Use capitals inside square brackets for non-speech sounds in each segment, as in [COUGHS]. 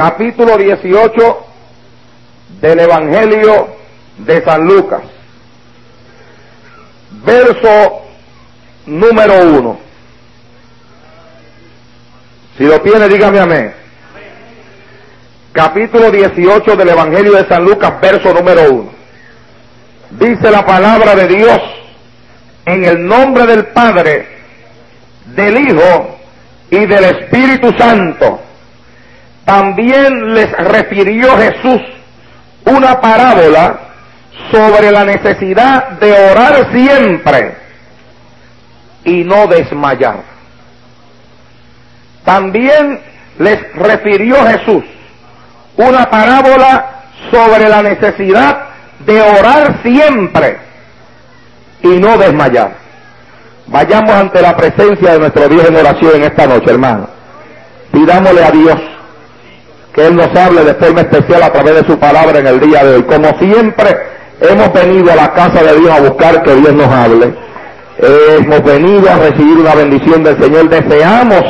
capítulo 18 del Evangelio de San Lucas, verso número uno. Si lo tiene, dígame amén. Capítulo 18 del Evangelio de San Lucas, verso número uno. Dice la palabra de Dios en el nombre del Padre, del Hijo y del Espíritu Santo. También les refirió Jesús una parábola sobre la necesidad de orar siempre y no desmayar. También les refirió Jesús una parábola sobre la necesidad de orar siempre y no desmayar. Vayamos ante la presencia de nuestro Dios en oración en esta noche, hermano. Pidámosle a Dios que Él nos hable de forma especial a través de su palabra en el día de hoy. Como siempre, hemos venido a la casa de Dios a buscar que Dios nos hable. hemos venido a recibir una bendición del Señor. Deseamos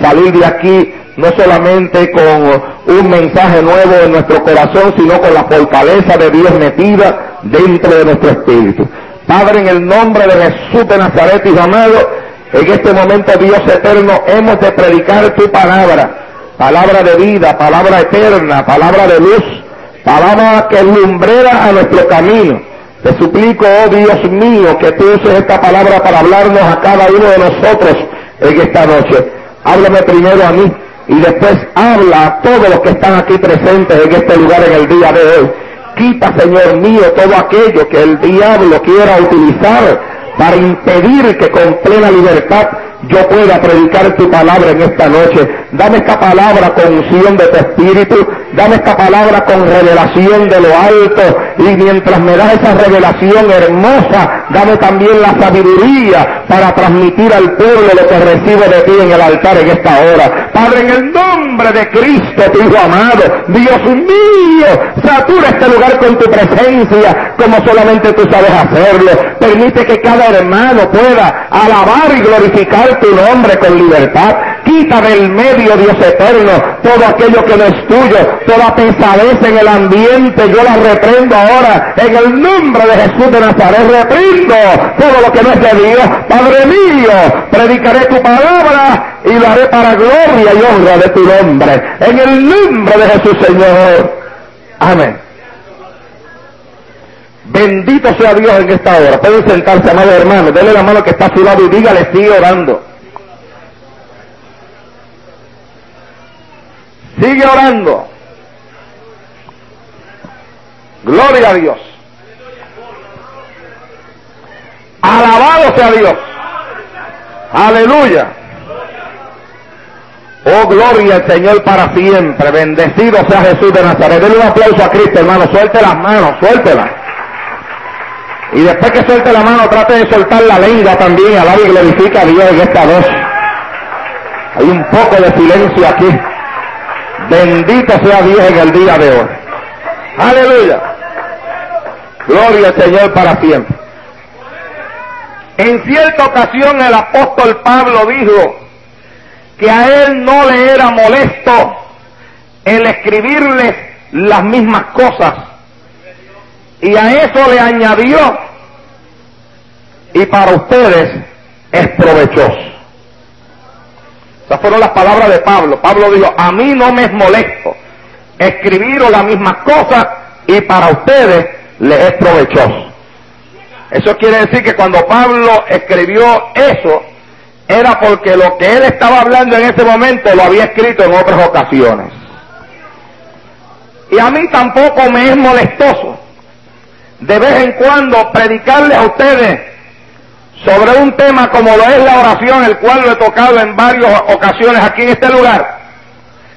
salir de aquí no solamente con un mensaje nuevo en nuestro corazón, sino con la fortaleza de Dios metida dentro de nuestro espíritu. Padre, en el nombre de Jesús de Nazaret, y amado, en este momento, Dios eterno, hemos de predicar tu palabra palabra de vida, palabra eterna, palabra de luz, palabra que lumbrera a nuestro camino. Te suplico, oh Dios mío, que tú uses esta palabra para hablarnos a cada uno de nosotros en esta noche. Háblame primero a mí y después habla a todos los que están aquí presentes en este lugar en el día de hoy. Quita, Señor mío, todo aquello que el diablo quiera utilizar para impedir que con plena libertad yo pueda predicar tu palabra en esta noche. Dame esta palabra con unción de tu espíritu, dame esta palabra con revelación de lo alto y mientras me das esa revelación hermosa, dame también la sabiduría para transmitir al pueblo lo que recibo de ti en el altar en esta hora. Padre, en el nombre de Cristo, tu Hijo amado, Dios mío, satura este lugar con tu presencia como solamente tú sabes hacerlo. Permite que cada hermano pueda alabar y glorificar tu nombre con libertad. Quita del medio, Dios eterno, todo aquello que no es tuyo, toda pesadez en el ambiente, yo la reprendo ahora. En el nombre de Jesús de Nazaret, reprendo todo lo que no es de Dios. Padre mío, predicaré tu palabra y lo haré para gloria y honra de tu nombre. En el nombre de Jesús, Señor. Amén. Bendito sea Dios en esta hora. Pueden sentarse, amado hermano. Denle la mano que está a su lado y dígale, sigue orando. Sigue orando. Gloria a Dios. Alabado sea Dios. Aleluya. Oh, gloria al Señor para siempre. Bendecido sea Jesús de Nazaret. Denle un aplauso a Cristo, hermano. Suelte las manos, suéltelas. Y después que suelte la mano, trate de soltar la lengua también. Alaba y glorifica a Dios en esta voz. Hay un poco de silencio aquí. Bendito sea Dios en el día de hoy. Aleluya. Gloria al Señor para siempre. En cierta ocasión el apóstol Pablo dijo que a él no le era molesto el escribirles las mismas cosas y a eso le añadió, y para ustedes es provechoso. Esas fueron las palabras de Pablo. Pablo dijo, a mí no me es molesto escribir las mismas cosas y para ustedes les es provechoso. Eso quiere decir que cuando Pablo escribió eso, era porque lo que él estaba hablando en ese momento lo había escrito en otras ocasiones. Y a mí tampoco me es molestoso de vez en cuando predicarles a ustedes sobre un tema como lo es la oración, el cual lo he tocado en varias ocasiones aquí en este lugar.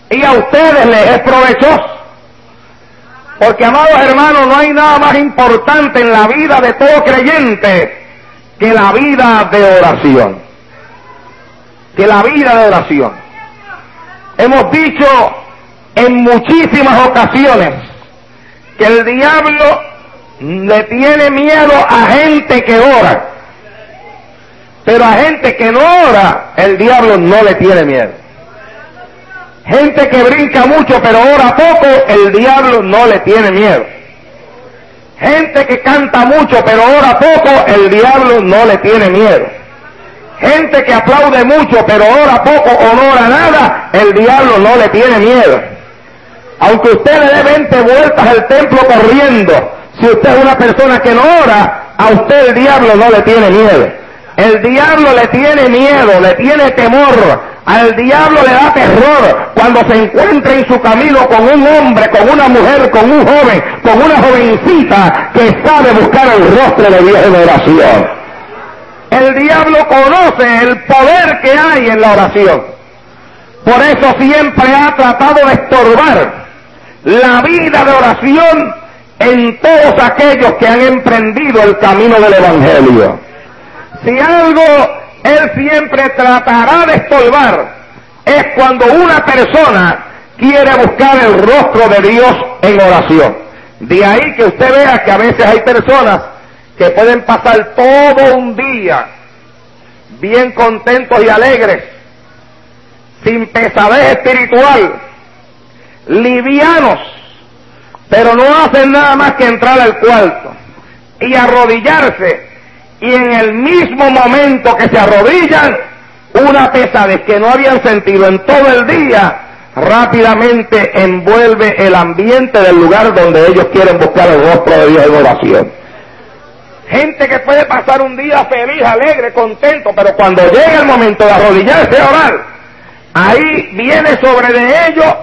Y a ustedes les es provechoso. Porque, amados hermanos, no hay nada más importante en la vida de todo creyente que la vida de oración. Que la vida de oración. Hemos dicho en muchísimas ocasiones que el diablo le tiene miedo a gente que ora. Pero a gente que no ora, el diablo no le tiene miedo. Gente que brinca mucho pero ora poco, el diablo no le tiene miedo. Gente que canta mucho pero ora poco, el diablo no le tiene miedo. Gente que aplaude mucho pero ora poco o no ora nada, el diablo no le tiene miedo. Aunque usted le dé 20 vueltas al templo corriendo, si usted es una persona que no ora, a usted el diablo no le tiene miedo. El diablo le tiene miedo, le tiene temor. Al diablo le da terror cuando se encuentra en su camino con un hombre, con una mujer, con un joven, con una jovencita que sabe buscar el rostro de Dios en oración. El diablo conoce el poder que hay en la oración. Por eso siempre ha tratado de estorbar la vida de oración en todos aquellos que han emprendido el camino del Evangelio. Si algo él siempre tratará de estorbar es cuando una persona quiere buscar el rostro de Dios en oración. De ahí que usted vea que a veces hay personas que pueden pasar todo un día bien contentos y alegres, sin pesadez espiritual, livianos, pero no hacen nada más que entrar al cuarto y arrodillarse y en el mismo momento que se arrodillan, una pesadez que no habían sentido en todo el día, rápidamente envuelve el ambiente del lugar donde ellos quieren buscar el rostro de Dios en oración. Gente que puede pasar un día feliz, alegre, contento, pero cuando llega el momento de arrodillarse a orar, ahí viene sobre de ellos,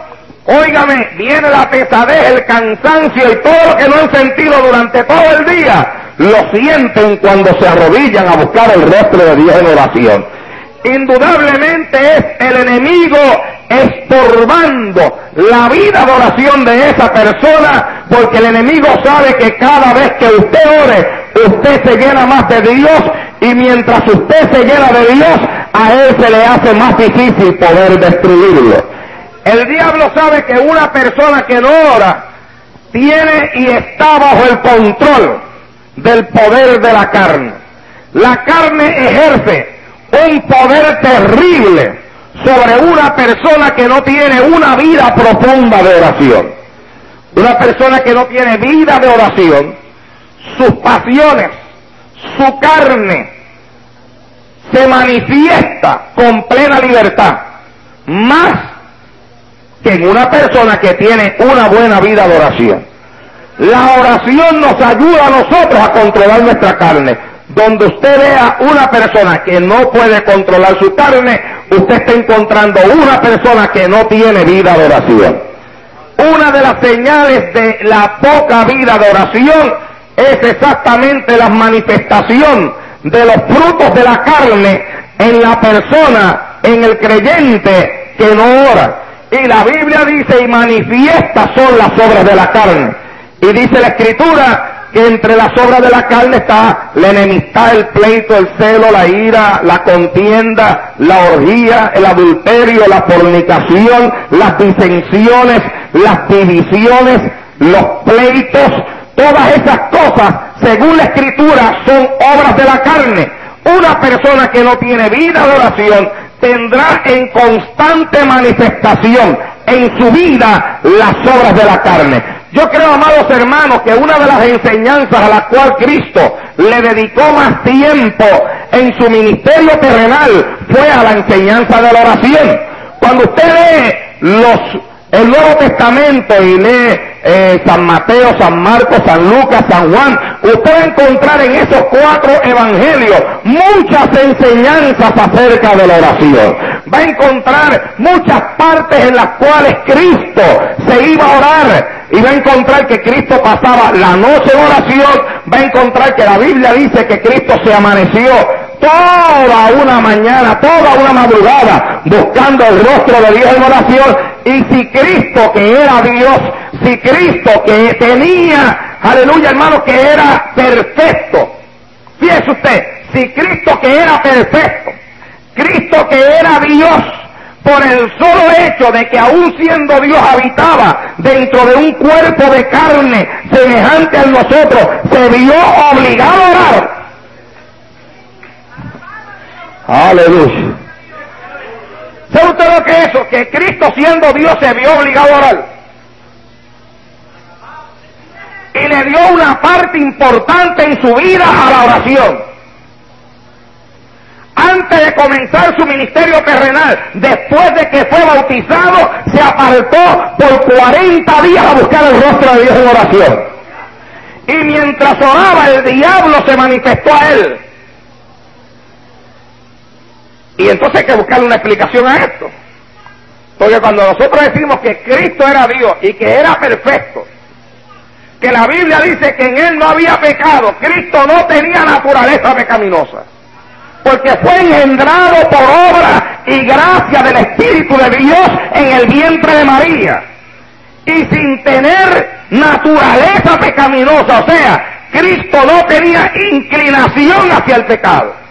óigame, viene la pesadez, el cansancio y todo lo que no han sentido durante todo el día, lo sienten cuando se arrodillan a buscar el rostro de Dios en oración. Indudablemente es el enemigo estorbando la vida de oración de esa persona, porque el enemigo sabe que cada vez que usted ore, usted se llena más de Dios y mientras usted se llena de Dios, a él se le hace más difícil poder destruirlo. El diablo sabe que una persona que no ora tiene y está bajo el control del poder de la carne. La carne ejerce un poder terrible sobre una persona que no tiene una vida profunda de oración. Una persona que no tiene vida de oración, sus pasiones, su carne, se manifiesta con plena libertad, más que en una persona que tiene una buena vida de oración. La oración nos ayuda a nosotros a controlar nuestra carne. Donde usted vea una persona que no puede controlar su carne, usted está encontrando una persona que no tiene vida de oración. Una de las señales de la poca vida de oración es exactamente la manifestación de los frutos de la carne en la persona, en el creyente que no ora. Y la Biblia dice, y manifiesta son las obras de la carne y dice la escritura que entre las obras de la carne está la enemistad, el pleito, el celo, la ira, la contienda, la orgía, el adulterio, la fornicación, las disensiones, las divisiones, los pleitos, todas esas cosas, según la escritura, son obras de la carne. Una persona que no tiene vida de oración tendrá en constante manifestación en su vida las obras de la carne. Yo creo, amados hermanos, que una de las enseñanzas a la cual Cristo le dedicó más tiempo en su ministerio terrenal fue a la enseñanza de la oración. Cuando usted lee los, el Nuevo Testamento y lee eh, San Mateo, San Marcos, San Lucas, San Juan, usted va a encontrar en esos cuatro evangelios muchas enseñanzas acerca de la oración. Va a encontrar muchas partes en las cuales Cristo se iba a orar y va a encontrar que Cristo pasaba la noche en oración, va a encontrar que la Biblia dice que Cristo se amaneció toda una mañana, toda una madrugada, buscando el rostro de Dios en oración. Y si Cristo, que era Dios, si Cristo, que tenía, aleluya hermano, que era perfecto, fíjese usted, si Cristo que era perfecto, Cristo que era Dios, por el solo hecho de que aún siendo Dios habitaba dentro de un cuerpo de carne semejante a nosotros, se vio obligado a orar. Aleluya. ¿Sabe usted lo que es eso? Que Cristo siendo Dios se vio obligado a orar. Y le dio una parte importante en su vida a la oración. Antes de comenzar su ministerio terrenal, después de que fue bautizado, se apartó por 40 días a buscar el rostro de Dios en oración. Y mientras oraba, el diablo se manifestó a él. Y entonces hay que buscarle una explicación a esto. Porque cuando nosotros decimos que Cristo era Dios y que era perfecto, que la Biblia dice que en él no había pecado, Cristo no tenía naturaleza pecaminosa, porque fue engendrado por obra y gracia del Espíritu de Dios en el vientre de María, y sin tener naturaleza pecaminosa, o sea, Cristo no tenía inclinación hacia el pecado.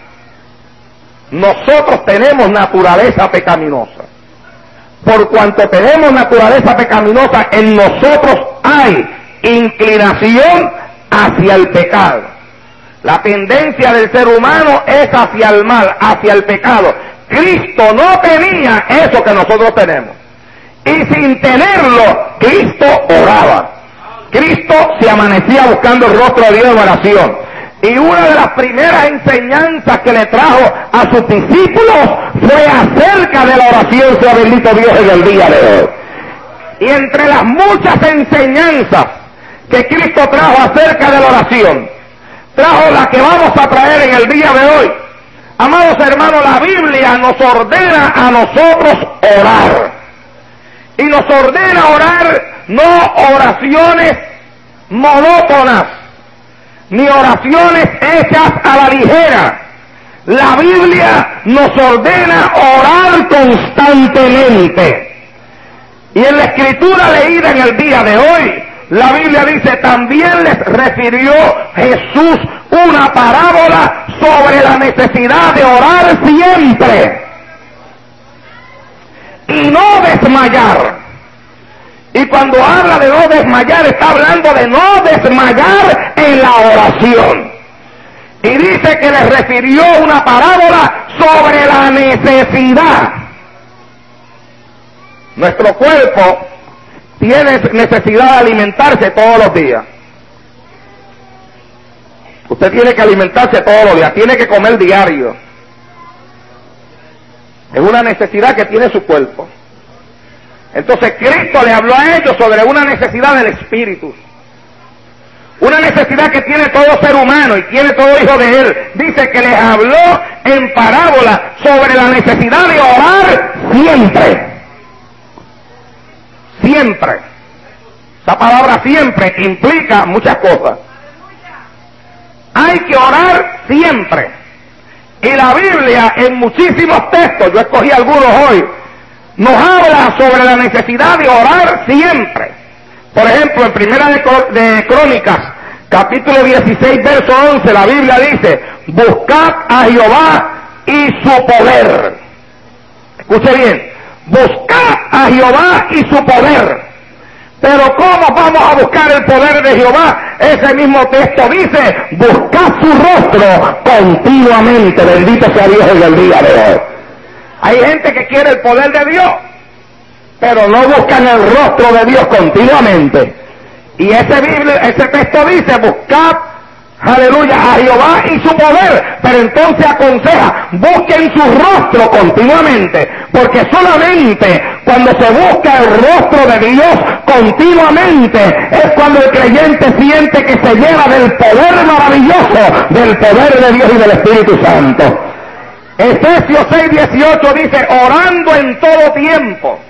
Nosotros tenemos naturaleza pecaminosa. Por cuanto tenemos naturaleza pecaminosa, en nosotros hay inclinación hacia el pecado. La tendencia del ser humano es hacia el mal, hacia el pecado. Cristo no tenía eso que nosotros tenemos. Y sin tenerlo, Cristo oraba. Cristo se amanecía buscando el rostro de Dios en oración. Y una de las primeras enseñanzas que le trajo a sus discípulos fue acerca de la oración, sea bendito Dios en el día de hoy. Y entre las muchas enseñanzas que Cristo trajo acerca de la oración, trajo la que vamos a traer en el día de hoy. Amados hermanos, la Biblia nos ordena a nosotros orar. Y nos ordena orar no oraciones monótonas, ni oraciones hechas a la ligera. La Biblia nos ordena orar constantemente. Y en la escritura leída en el día de hoy, la Biblia dice, también les refirió Jesús una parábola sobre la necesidad de orar siempre y no desmayar. Y cuando habla de no desmayar, está hablando de no desmayar en la oración. Y dice que les refirió una parábola sobre la necesidad. Nuestro cuerpo tiene necesidad de alimentarse todos los días. Usted tiene que alimentarse todos los días, tiene que comer diario. Es una necesidad que tiene su cuerpo. Entonces Cristo le habló a ellos sobre una necesidad del Espíritu. Una necesidad que tiene todo ser humano y tiene todo hijo de él. Dice que les habló en parábola sobre la necesidad de orar siempre. Siempre. Esa palabra siempre implica muchas cosas. Hay que orar siempre. Y la Biblia en muchísimos textos, yo escogí algunos hoy, nos habla sobre la necesidad de orar siempre. Por ejemplo, en Primera de, Crónicas, capítulo 16, verso 11, la Biblia dice, buscad a Jehová y su poder. Escuche bien, buscad a Jehová y su poder. Pero ¿cómo vamos a buscar el poder de Jehová? Ese mismo texto dice, buscad su rostro continuamente. Bendito sea Dios en el día de hoy. Hay gente que quiere el poder de Dios, pero no buscan el rostro de Dios continuamente. Y ese, Biblia, ese texto dice, buscad, aleluya, a Jehová y su poder. Pero entonces aconseja, busquen su rostro continuamente. Porque solamente cuando se busca el rostro de Dios continuamente es cuando el creyente siente que se lleva del poder maravilloso, del poder de Dios y del Espíritu Santo. Efesios 6, 18 dice, orando en todo tiempo,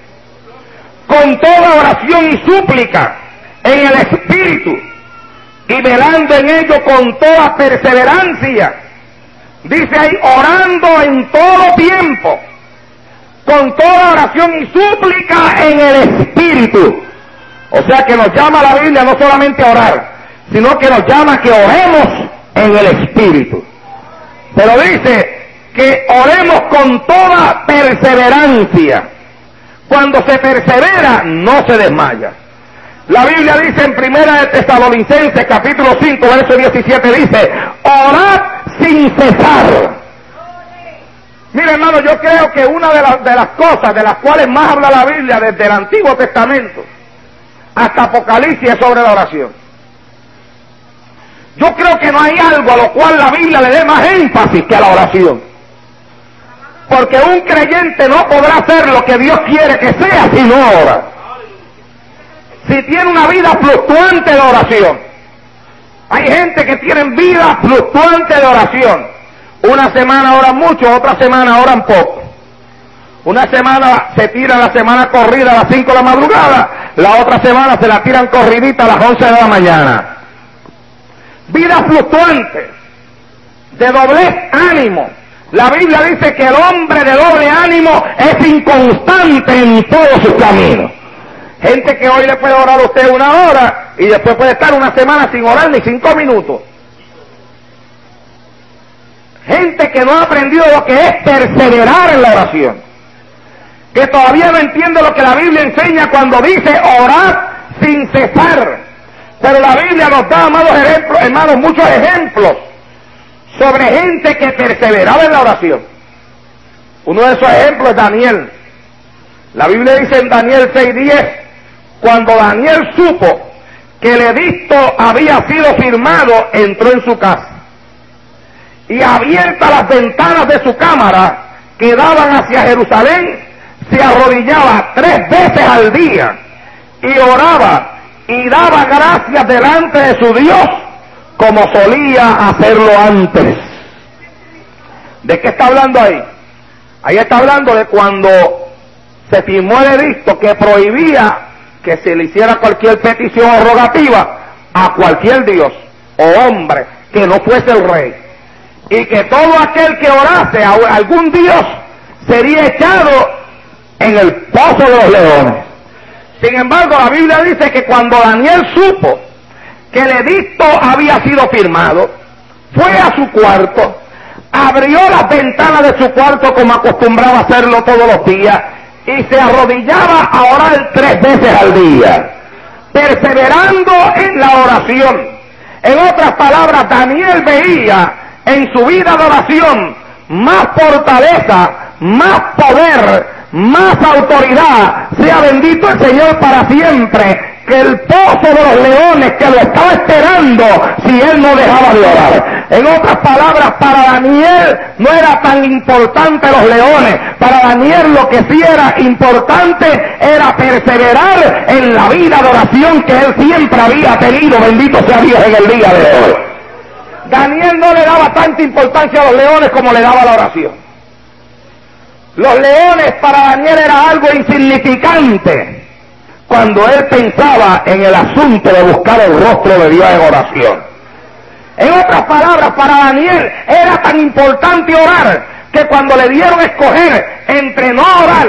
con toda oración y súplica, en el Espíritu, y velando en ello con toda perseverancia. Dice ahí, orando en todo tiempo, con toda oración y súplica en el Espíritu. O sea que nos llama la Biblia no solamente a orar, sino que nos llama que oremos en el Espíritu. Pero dice, que oremos con toda perseverancia. Cuando se persevera, no se desmaya. La Biblia dice en Primera de Tesalonicenses, capítulo 5, verso 17, dice, orad sin cesar. Mire hermano, yo creo que una de, las de las cosas de las cuales más habla la Biblia desde el Antiguo Testamento hasta Apocalipsis es sobre la oración. Yo creo que no hay algo a lo cual la Biblia le dé más énfasis que a la oración. Porque un creyente no podrá hacer lo que Dios quiere que sea si no ora. Si tiene una vida fluctuante de oración. Hay gente que tiene vida fluctuante de oración. Una semana oran mucho, otra semana oran poco. Una semana se tira la semana corrida a las 5 de la madrugada, la otra semana se la tiran corridita a las 11 de la mañana. Vida fluctuante, de doble ánimo. La Biblia dice que el hombre de doble ánimo es inconstante en todos sus caminos. Gente que hoy le puede orar a usted una hora y después puede estar una semana sin orar ni cinco minutos. Gente que no ha aprendido lo que es perseverar en la oración. Que todavía no entiende lo que la Biblia enseña cuando dice orar sin cesar. Pero la Biblia nos da, amados hermanos, muchos ejemplos sobre gente que perseveraba en la oración. Uno de esos ejemplos es Daniel. La Biblia dice en Daniel 6:10, cuando Daniel supo que el edicto había sido firmado, entró en su casa. Y abiertas las ventanas de su cámara que daban hacia Jerusalén, se arrodillaba tres veces al día y oraba y daba gracias delante de su Dios como solía hacerlo antes. ¿De qué está hablando ahí? Ahí está hablando de cuando se firmó el edicto que prohibía que se le hiciera cualquier petición o rogativa a cualquier Dios o hombre que no fuese el rey. Y que todo aquel que orase a algún Dios sería echado en el pozo de los leones. Sin embargo, la Biblia dice que cuando Daniel supo que el edicto había sido firmado, fue a su cuarto, abrió las ventanas de su cuarto como acostumbraba hacerlo todos los días y se arrodillaba a orar tres veces al día, perseverando en la oración. En otras palabras, Daniel veía en su vida de oración más fortaleza, más poder, más autoridad. Sea bendito el Señor para siempre. Que el pozo de los leones que lo estaba esperando si él no dejaba de orar. En otras palabras, para Daniel no era tan importante los leones. Para Daniel lo que sí era importante era perseverar en la vida de oración que él siempre había tenido. Bendito sea Dios en el día de hoy. Daniel no le daba tanta importancia a los leones como le daba la oración. Los leones para Daniel era algo insignificante cuando él pensaba en el asunto de buscar el rostro de Dios en oración. En otras palabras, para Daniel era tan importante orar que cuando le dieron a escoger entre no orar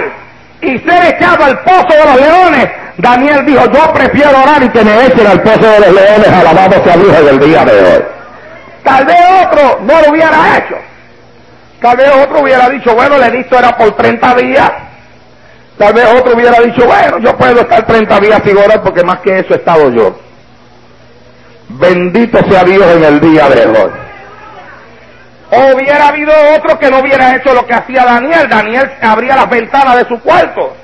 y ser echado al pozo de los leones, Daniel dijo, yo prefiero orar y que me echen al pozo de los leones, alabado sea Dios en el día de hoy. Tal vez otro no lo hubiera hecho, Tal vez otro hubiera dicho, bueno, el edicto era por 30 días. Tal vez otro hubiera dicho, bueno, yo puedo estar 30 días sin orar porque más que eso he estado yo. Bendito sea Dios en el día de hoy. O hubiera habido otro que no hubiera hecho lo que hacía Daniel. Daniel abría las ventanas de su cuarto.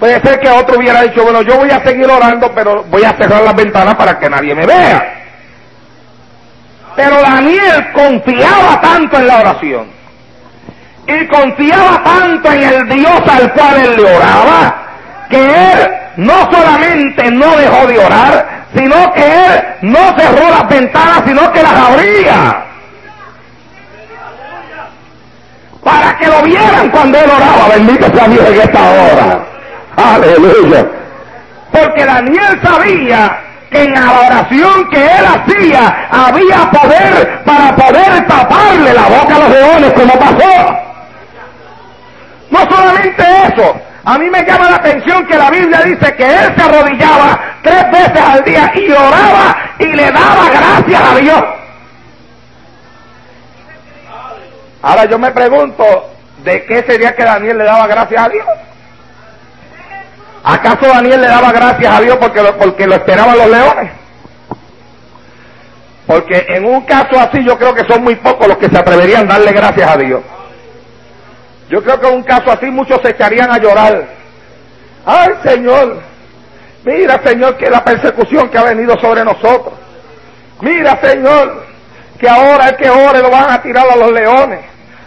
Puede ser que otro hubiera dicho, bueno, yo voy a seguir orando, pero voy a cerrar las ventanas para que nadie me vea. Pero Daniel confiaba tanto en la oración y confiaba tanto en el Dios al cual él le oraba, que él no solamente no dejó de orar, sino que él no cerró las ventanas, sino que las abría. Para que lo vieran cuando él oraba, bendito sea Dios en esta hora. Aleluya. Porque Daniel sabía que en la oración que él hacía había poder para poder taparle la boca a los leones como pasó. No solamente eso, a mí me llama la atención que la Biblia dice que él se arrodillaba tres veces al día y oraba y le daba gracias a Dios. Ahora yo me pregunto, ¿de qué sería que Daniel le daba gracias a Dios? ¿Acaso Daniel le daba gracias a Dios porque lo, porque lo esperaban los leones? Porque en un caso así yo creo que son muy pocos los que se atreverían a darle gracias a Dios. Yo creo que en un caso así muchos se echarían a llorar. Ay, Señor, mira, Señor, que la persecución que ha venido sobre nosotros. Mira, Señor, que ahora el que ore lo van a tirar a los leones.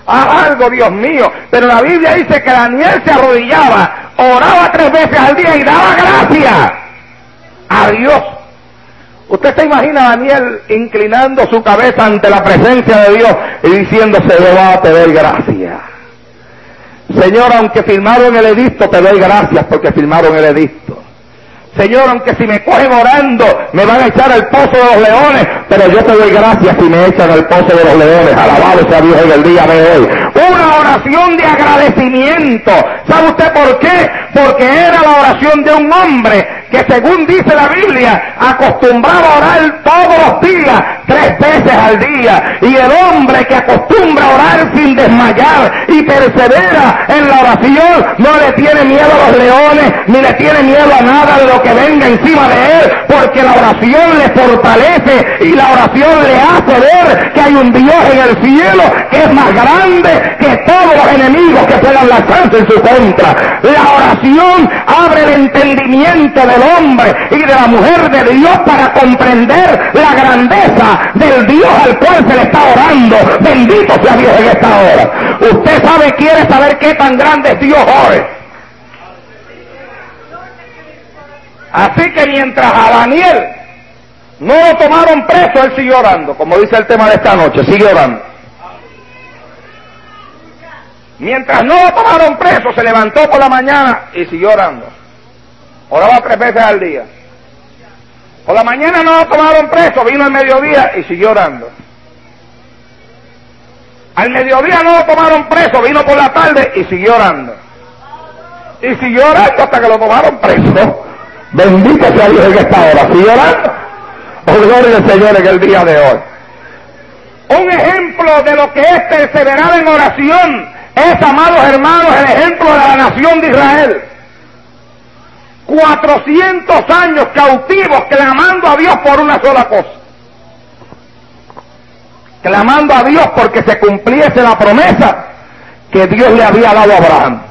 Haz algo, Dios mío. Pero la Biblia dice que Daniel se arrodillaba, oraba tres veces al día y daba gracias a Dios. Usted se imagina a Daniel inclinando su cabeza ante la presencia de Dios y diciéndose, va a pedir gracias. Señor, aunque firmaron el edicto, te doy gracias porque firmaron el edicto. Señor, aunque si me cogen orando, me van a echar al pozo de los leones, pero yo te doy gracias si me echan al pozo de los leones. Alabado sea Dios en el día de hoy. Una oración de agradecimiento. ¿Sabe usted por qué? Porque era la oración de un hombre que según dice la Biblia, acostumbraba a orar todos los días, tres veces al día. Y el hombre que acostumbra a orar sin desmayar y persevera en la oración, no le tiene miedo a los leones, ni le tiene miedo a nada de lo que venga encima de él, porque la oración le fortalece y la oración le hace ver que hay un Dios en el cielo que es más grande que todos los enemigos que puedan lanzarse en su contra. La oración abre el entendimiento de hombre y de la mujer de Dios para comprender la grandeza del Dios al cual se le está orando. Bendito sea Dios en esta hora. Usted sabe, quiere saber qué tan grande es Dios hoy. Así que mientras a Daniel no lo tomaron preso, él siguió orando, como dice el tema de esta noche, sigue orando. Mientras no lo tomaron preso, se levantó por la mañana y siguió orando. Oraba tres veces al día. Por la mañana no lo tomaron preso, vino al mediodía y siguió orando. Al mediodía no lo tomaron preso, vino por la tarde y siguió orando. Y siguió orando hasta que lo tomaron preso. Bendito sea Dios en esta hora. Siguió orando. Oh, gloria al Señor en el día de hoy. Un ejemplo de lo que es perseverar en oración es, amados hermanos, el ejemplo de la nación de Israel. 400 años cautivos clamando a Dios por una sola cosa. Clamando a Dios porque se cumpliese la promesa que Dios le había dado a Abraham,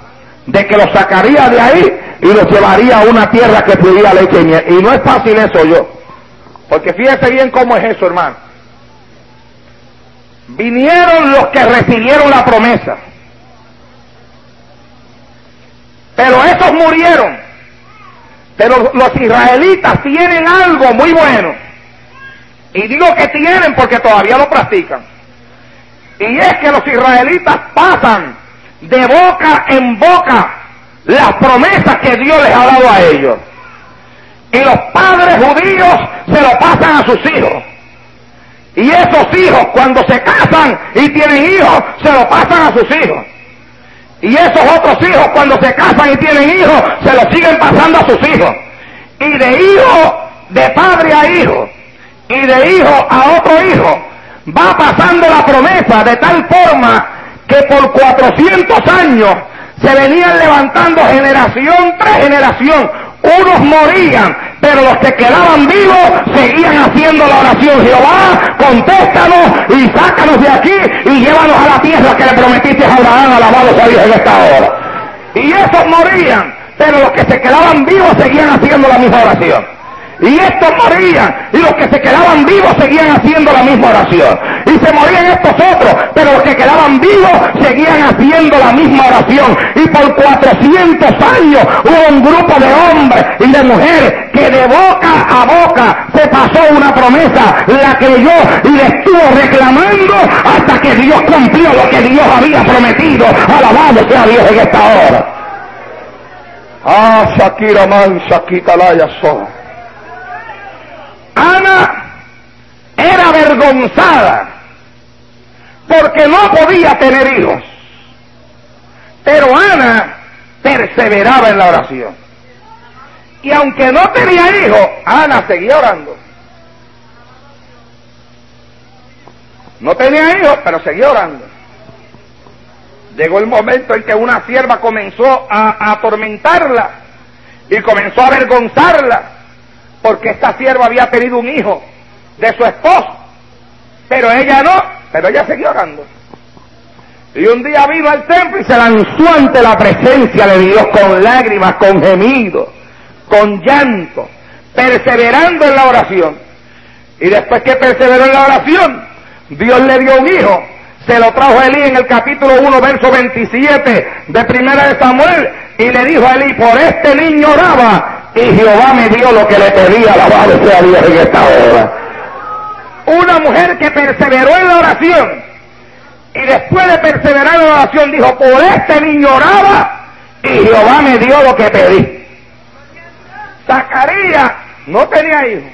de que lo sacaría de ahí y lo llevaría a una tierra que fluía leche y miel. Y no es fácil eso yo, porque fíjese bien cómo es eso, hermano. Vinieron los que recibieron la promesa, pero esos murieron pero los israelitas tienen algo muy bueno. Y digo que tienen porque todavía lo practican. Y es que los israelitas pasan de boca en boca las promesas que Dios les ha dado a ellos. Y los padres judíos se lo pasan a sus hijos. Y esos hijos cuando se casan y tienen hijos, se lo pasan a sus hijos. Y esos otros hijos cuando se casan y tienen hijos, se los siguen pasando a sus hijos. Y de hijo, de padre a hijo, y de hijo a otro hijo, va pasando la promesa de tal forma que por 400 años se venían levantando generación tras generación. Unos morían, pero los que quedaban vivos seguían haciendo la oración. Jehová, contéstanos y sácanos de aquí y llévanos a la tierra que le prometiste a Abraham, alabado sea Dios en esta hora. Y esos morían, pero los que se quedaban vivos seguían haciendo la misma oración. Y estos morían, y los que se quedaban vivos seguían haciendo la misma oración. Y se morían estos otros, pero los que quedaban vivos seguían haciendo la misma oración. Y por 400 años hubo un grupo de hombres y de mujeres que de boca a boca se pasó una promesa, la creyó y le estuvo reclamando hasta que Dios cumplió lo que Dios había prometido. Alabado sea Dios en esta hora. Ah, Shakira Ana era avergonzada porque no podía tener hijos. Pero Ana perseveraba en la oración. Y aunque no tenía hijos, Ana seguía orando. No tenía hijos, pero seguía orando. Llegó el momento en que una sierva comenzó a, atormentarla y comenzó a avergonzarla porque esta sierva había tenido un hijo de su esposo, pero ella no, pero ella seguía orando. Y un día vino al templo y se lanzó ante la presencia de Dios con lágrimas, con gemidos, con llanto, perseverando en la oración. Y después que perseveró en la oración, Dios le dio un hijo. Se lo trajo a Elí en el capítulo 1, verso 27 de Primera de Samuel. Y le dijo a Elí, por este niño oraba. Y Jehová me dio lo que le pedía, alabado sea Dios en esta hora. Una mujer que perseveró en la oración y después de perseverar en la oración dijo, por este niño oraba y Jehová me dio lo que pedí. Zacarías no tenía hijo,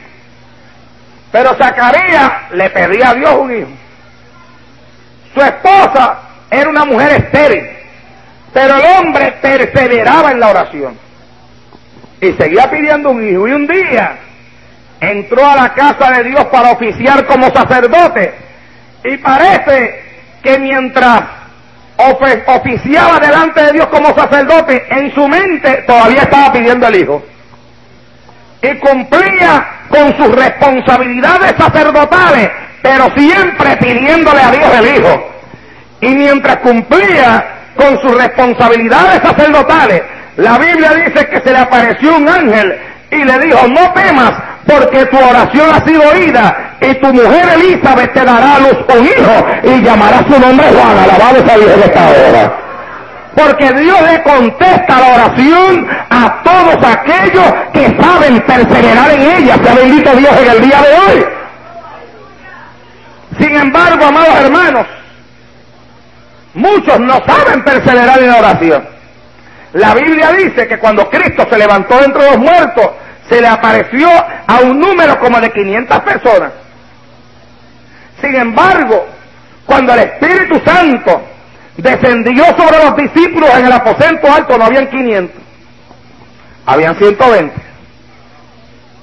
pero Zacarías le pedía a Dios un hijo. Su esposa era una mujer estéril, pero el hombre perseveraba en la oración y seguía pidiendo un hijo. Y un día entró a la casa de Dios para oficiar como sacerdote y parece que mientras oficiaba delante de Dios como sacerdote, en su mente todavía estaba pidiendo el hijo. Y cumplía con sus responsabilidades sacerdotales, pero siempre pidiéndole a Dios el hijo. Y mientras cumplía con sus responsabilidades sacerdotales, la Biblia dice que se le apareció un ángel y le dijo, no temas, porque tu oración ha sido oída y tu mujer Elizabeth te dará a luz un hijo y llamará su nombre Juan, alabado sea Dios de esta hora. Porque Dios le contesta la oración a todos aquellos que saben perseverar en ella. Sea bendito Dios en el día de hoy. Sin embargo, amados hermanos, muchos no saben perseverar en la oración. La Biblia dice que cuando Cristo se levantó entre los muertos, se le apareció a un número como de 500 personas. Sin embargo, cuando el Espíritu Santo descendió sobre los discípulos en el aposento alto, no habían 500, habían 120.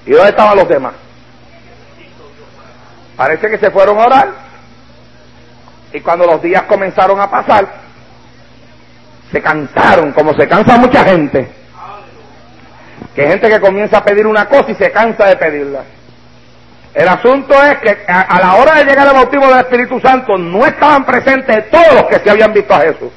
¿Y dónde estaban los demás? Parece que se fueron a orar. Y cuando los días comenzaron a pasar, se cansaron, como se cansa mucha gente que gente que comienza a pedir una cosa y se cansa de pedirla. El asunto es que a, la hora de llegar al bautismo del Espíritu Santo no estaban presentes todos los que se habían visto a Jesús.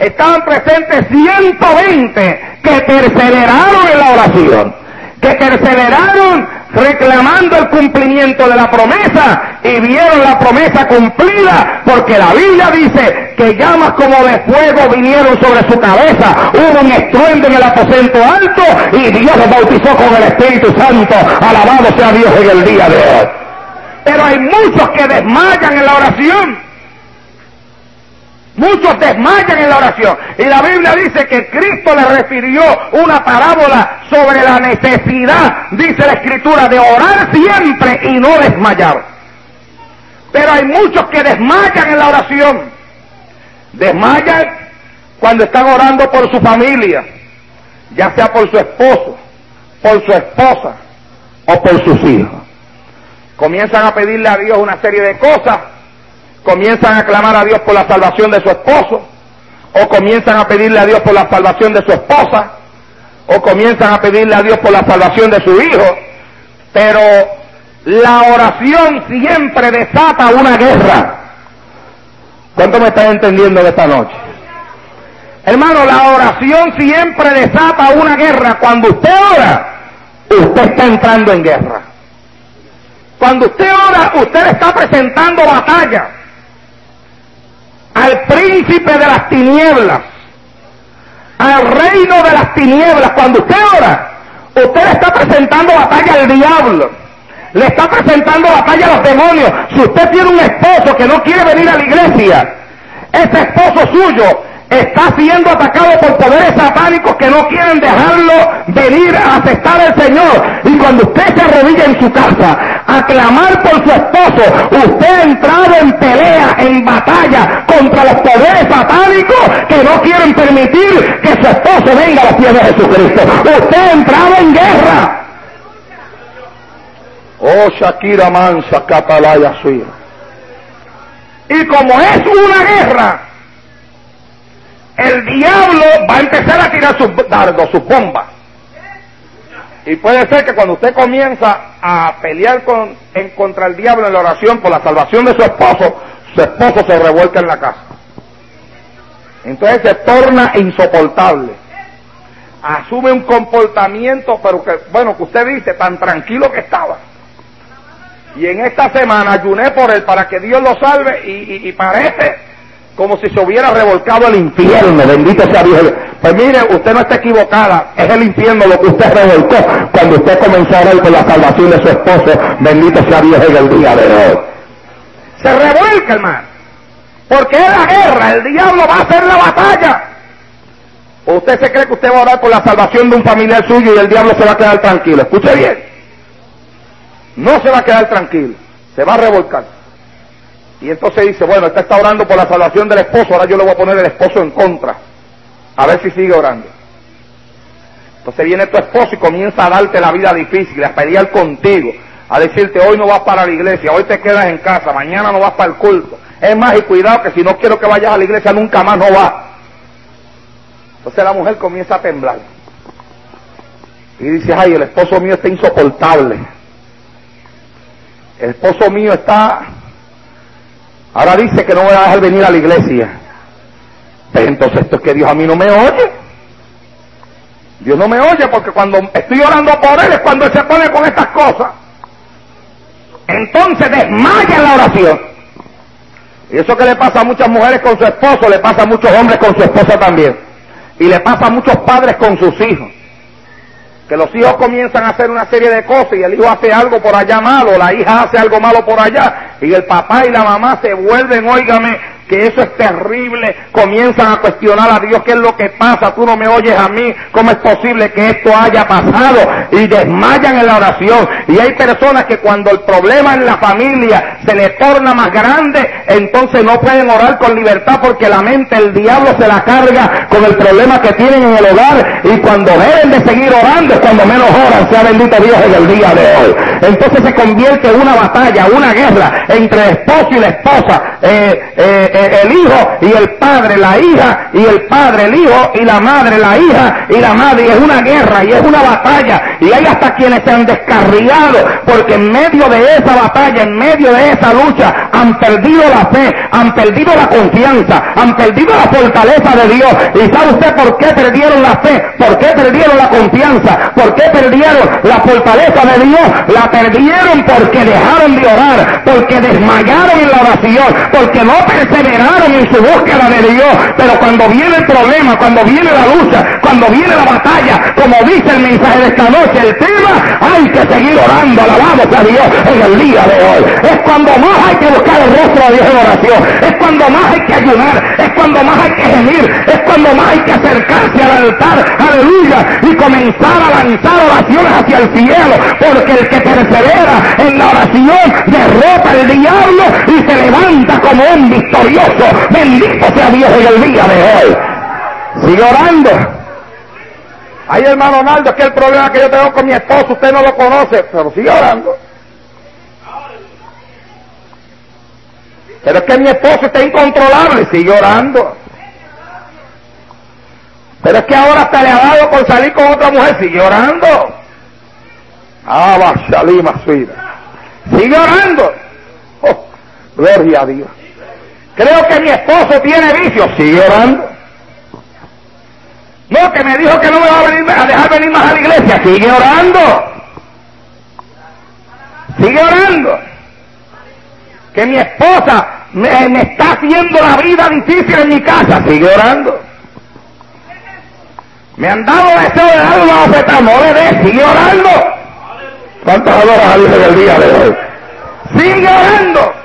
Estaban presentes 120 que perseveraron en la oración, que perseveraron reclamando el cumplimiento de la promesa y vieron la promesa cumplida porque la Biblia dice que llamas como de fuego vinieron sobre su cabeza, hubo un estruendo en el aposento alto y Dios los bautizó con el Espíritu Santo, alabado sea Dios en el día de hoy. Pero hay muchos que desmayan en la oración Muchos desmayan en la oración. Y la Biblia dice que Cristo le refirió una parábola sobre la necesidad, dice la Escritura, de orar siempre y no desmayar. Pero hay muchos que desmayan en la oración. Desmayan cuando están orando por su familia, ya sea por su esposo, por su esposa o por sus hijos. Comienzan a pedirle a Dios una serie de cosas comienzan a clamar a Dios por la salvación de su esposo, o comienzan a pedirle a Dios por la salvación de su esposa, o comienzan a pedirle a Dios por la salvación de su hijo, pero la oración siempre desata una guerra. ¿Cuánto me están entendiendo de esta noche? Hermano, la oración siempre desata una guerra. Cuando usted ora, usted está entrando en guerra. Cuando usted ora, usted está presentando batalla al príncipe de las tinieblas, al reino de las tinieblas. Cuando usted ora, usted le está presentando batalla al diablo, le está presentando batalla a los demonios. Si usted tiene un esposo que no quiere venir a la iglesia, ese esposo suyo está siendo atacado por poderes satánicos que no quieren dejarlo venir a aceptar al Señor. Y cuando usted se arrodilla en su casa a clamar por su esposo, usted ha entrado en pelea, en batalla contra los poderes satánicos que no quieren permitir que su esposo venga a los pies de Jesucristo. Usted ha entrado en guerra. Oh Shakira Mansa Catalaya suya. Y como es una guerra, el diablo va a empezar a tirar sus dardos, sus bombas. Y puede ser que cuando usted comienza a pelear con, en contra el diablo en la oración por la salvación de su esposo, su esposo se revuelca en la casa. Entonces se torna insoportable. Asume un comportamiento, pero que, bueno, que usted dice, tan tranquilo que estaba. Y en esta semana ayuné por él para que Dios lo salve y, parece como si se hubiera revolcado el infierno, bendito sea Dios. Pues mire, usted no está equivocada, es el infierno lo que usted revolcó cuando usted comenzó a orar por la salvación de su esposo, bendito sea Dios en el día de hoy. Se revuelca, hermano, porque es la guerra, el diablo va a hacer la batalla. usted se cree que usted va a orar por la salvación de un familiar suyo y el diablo se va a quedar tranquilo? Escuche bien no se va a quedar tranquilo, se va a revolcar. Y entonces dice, bueno, está orando por la salvación del esposo, ahora yo le voy a poner el esposo en contra, a ver si sigue orando. Entonces viene tu esposo y comienza a darte la vida difícil, a pelear contigo, a decirte, hoy no vas para la iglesia, hoy te quedas en casa, mañana no vas para el culto. Es más, y cuidado que si no quiero que vayas a la iglesia, nunca más no vas. Entonces la mujer comienza a temblar. Y dice, ay, el esposo mío está insoportable el esposo mío está, ahora dice que no voy a dejar venir a la iglesia. Pero entonces esto es que Dios a mí no me oye. Dios no me oye porque cuando estoy orando por Él es cuando Él se pone con estas cosas. Entonces desmaya la oración. Y eso que le pasa a muchas mujeres con su esposo, le pasa a muchos hombres con su esposa también. Y le pasa a muchos padres con sus hijos que los hijos comienzan a hacer una serie de cosas y el hijo hace algo por allá malo, la hija hace algo malo por allá y el papá y la mamá se vuelven, óigame, que eso es terrible, comienzan a cuestionar a Dios qué es lo que pasa, tú no me oyes a mí, cómo es posible que esto haya pasado y desmayan en la oración. Y hay personas que cuando el problema en la familia se le torna más grande, entonces no pueden orar con libertad porque la mente, el diablo se la carga con el problema que tienen en el hogar y cuando deben de seguir orando cuando menos oran, sea bendito Dios en el día de hoy. Entonces se convierte en una batalla, una guerra entre el esposo y la esposa. Eh, eh, el hijo y el padre, la hija y el padre, el hijo y la madre, la hija y la madre. Es una guerra y es una batalla. Y hay hasta quienes se han descarriado porque en medio de esa batalla, en medio de esa lucha, han perdido la fe, han perdido la confianza, han perdido la fortaleza de Dios. ¿Y sabe usted por qué perdieron la fe? ¿Por qué perdieron la confianza? ¿Por qué perdieron la fortaleza de Dios? La perdieron porque dejaron de orar, porque desmayaron en la oración, porque no perseveraron en su búsqueda de Dios, pero cuando viene el problema, cuando viene la lucha, cuando viene la batalla, como dice el mensaje de esta noche, el tema, hay que seguir orando, alabado a Dios en el día de hoy. Es cuando más hay que buscar el rostro de Dios en oración, es cuando más hay que ayunar, es cuando más hay que gemir, es cuando más hay que acercarse al altar, aleluya, y comenzar a lanzar oraciones hacia el cielo, porque el que persevera en la oración derrota al diablo y se levanta como un victorioso Bendito sea Dios en el día de hoy. Sigue orando. Ay, hermano Ronaldo, es que el problema que yo tengo con mi esposo, usted no lo conoce, pero sigue orando. Pero es que mi esposo está incontrolable, sigue orando. Pero es que ahora hasta le ha dado por salir con otra mujer, sigue orando. Ah, Shalima Sigue orando. Oh, gloria a Dios. Creo que mi esposo tiene vicios. Sigue orando. No, que me dijo que no me va a, venir, a dejar venir más a la iglesia. Sigue orando. Sigue orando. Que mi esposa me, está haciendo la vida difícil en mi casa. Sigue orando. Me han dado deseo de dar una oferta. No le. Sigue orando. ¿Cuántos adoras a Dios en el día de hoy? Sigue orando.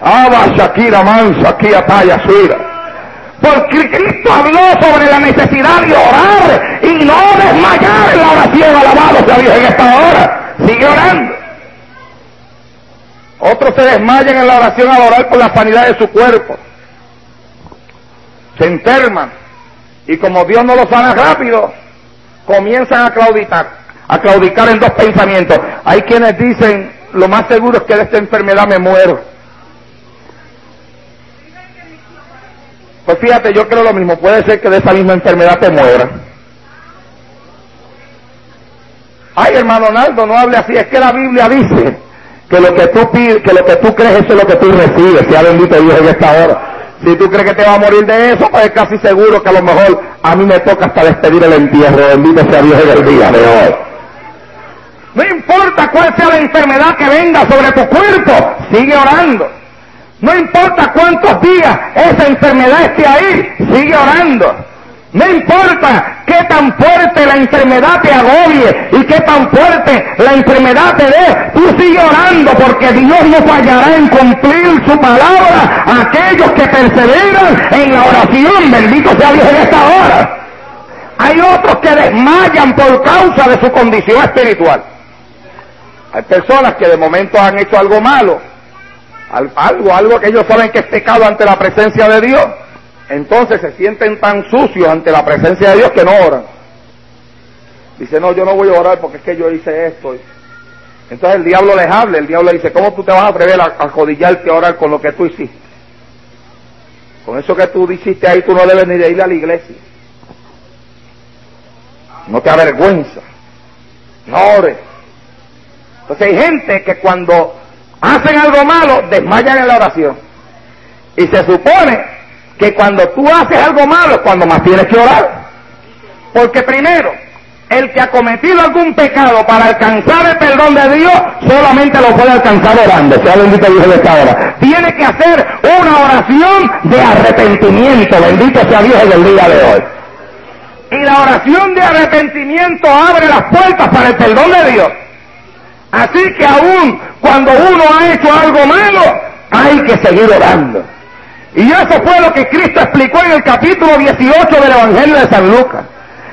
Abba Shakira Mansa, aquí Ataya. Porque Cristo habló sobre la necesidad de orar y no desmayar en la oración. Alabado sea Dios en esta hora. Sigue orando. Otros se desmayan en la oración al orar por la sanidad de su cuerpo. Se enferman. Y como Dios no lo sana rápido, comienzan a claudicar, a claudicar en dos pensamientos. Hay quienes dicen, lo más seguro es que de esta enfermedad me muero. Pues fíjate, yo creo lo mismo. Puede ser que de esa misma enfermedad te muera. Ay, hermano Naldo, no hable así. Es que la Biblia dice que lo que tú pides, que lo que tú crees, eso es lo que tú recibes. Sea bendito Dios en esta hora. Si tú crees que te va a morir de eso, pues es casi seguro que a lo mejor a mí me toca hasta despedir el entierro. Bendito sea Dios en el día de hoy. No importa cuál sea la enfermedad que venga sobre tu cuerpo, sigue orando. No importa cuántos días esa enfermedad esté ahí, sigue orando. No importa qué tan fuerte la enfermedad te agobie y qué tan fuerte la enfermedad te dé, tú sigue orando porque Dios no fallará en cumplir su palabra a aquellos que perseveran en la oración. Bendito sea Dios en esta hora. Hay otros que desmayan por causa de su condición espiritual. Hay personas que de momento han hecho algo malo, algo, algo que ellos saben que es pecado ante la presencia de Dios entonces se sienten tan sucios ante la presencia de Dios que no oran. Dice, no, yo no voy a orar porque es que yo hice esto. Entonces el diablo les habla, el diablo dice, ¿cómo tú te vas a atrever a arrodillarte a orar con lo que tú hiciste? Con eso que tú hiciste ahí, tú no debes ni de ir a la iglesia. No te avergüenza. No ores. Entonces hay gente que cuando hacen algo malo, desmayan en la oración. Y se supone que cuando tú haces algo malo es cuando más tienes que orar. Porque primero, el que ha cometido algún pecado para alcanzar el perdón de Dios solamente lo puede alcanzar orando. Sea bendito Dios de esta hora. Tiene que hacer una oración de arrepentimiento. Bendito sea Dios en el día de hoy. Y la oración de arrepentimiento abre las puertas para el perdón de Dios. Así que aún cuando uno ha hecho algo malo, hay que seguir orando. Y eso fue lo que Cristo explicó en el capítulo 18 del Evangelio de San Lucas.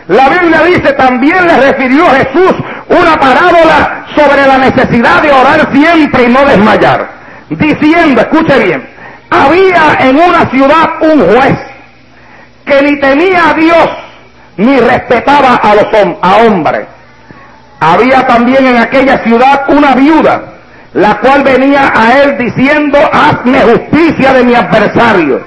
La Biblia dice, también le refirió Jesús una parábola sobre la necesidad de orar siempre y no desmayar. Diciendo, escuche bien, había en una ciudad un juez que ni temía a Dios ni respetaba a los a hombres. Había también en aquella ciudad una viuda la cual venía a él diciendo, hazme justicia de mi adversario.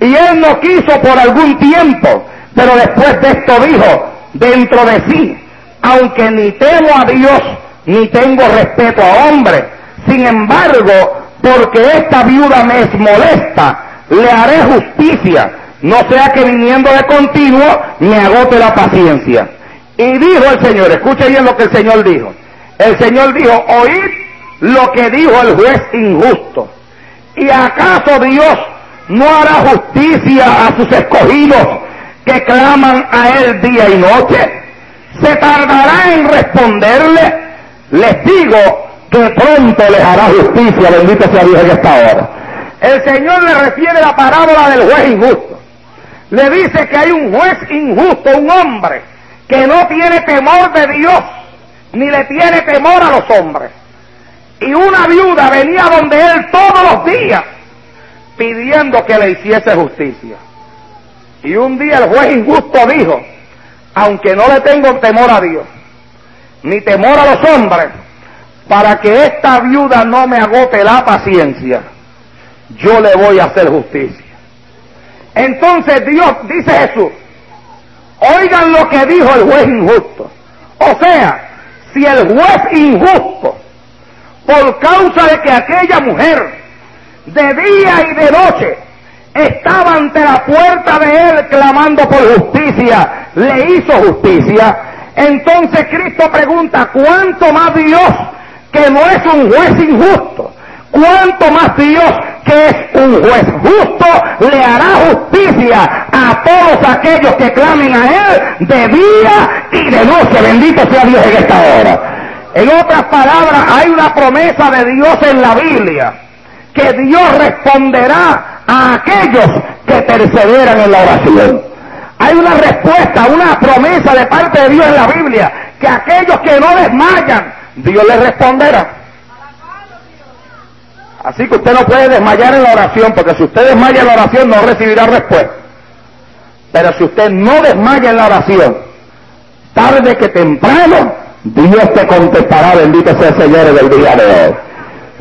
Y él no quiso por algún tiempo, pero después de esto dijo, dentro de sí, aunque ni temo a Dios, ni tengo respeto a hombre, sin embargo, porque esta viuda me es molesta, le haré justicia, no sea que viniendo de continuo me agote la paciencia. Y dijo el Señor, escuche bien lo que el Señor dijo. El Señor dijo, oíd lo que dijo el juez injusto. ¿Y acaso Dios no hará justicia a sus escogidos que claman a Él día y noche? ¿Se tardará en responderle? Les digo que pronto les hará justicia, bendito sea Dios en esta hora. El Señor le refiere la parábola del juez injusto. Le dice que hay un juez injusto, un hombre, que no tiene temor de Dios, ni le tiene temor a los hombres y una viuda venía donde él todos los días pidiendo que le hiciese justicia. Y un día el juez injusto dijo, aunque no le tengo temor a Dios, ni temor a los hombres, para que esta viuda no me agote la paciencia, yo le voy a hacer justicia. Entonces Dios, dice Jesús, oigan lo que dijo el juez injusto. O sea, si el juez injusto por causa de que aquella mujer de día y de noche estaba ante la puerta de él clamando por justicia, le hizo justicia. Entonces Cristo pregunta, ¿cuánto más Dios que no es un juez injusto? ¿Cuánto más Dios que es un juez justo le hará justicia a todos aquellos que clamen a Él de día y de noche? Bendito sea Dios en esta hora. En otras palabras, hay una promesa de Dios en la Biblia, que Dios responderá a aquellos que perseveran en la oración. Hay una respuesta, una promesa de parte de Dios en la Biblia, que aquellos que no desmayan, Dios les responderá. Así que usted no puede desmayar en la oración, porque si usted desmaya en la oración no recibirá respuesta. Pero si usted no desmaya en la oración, tarde que temprano, Dios te contestará, bendito sea el Señor del día de hoy.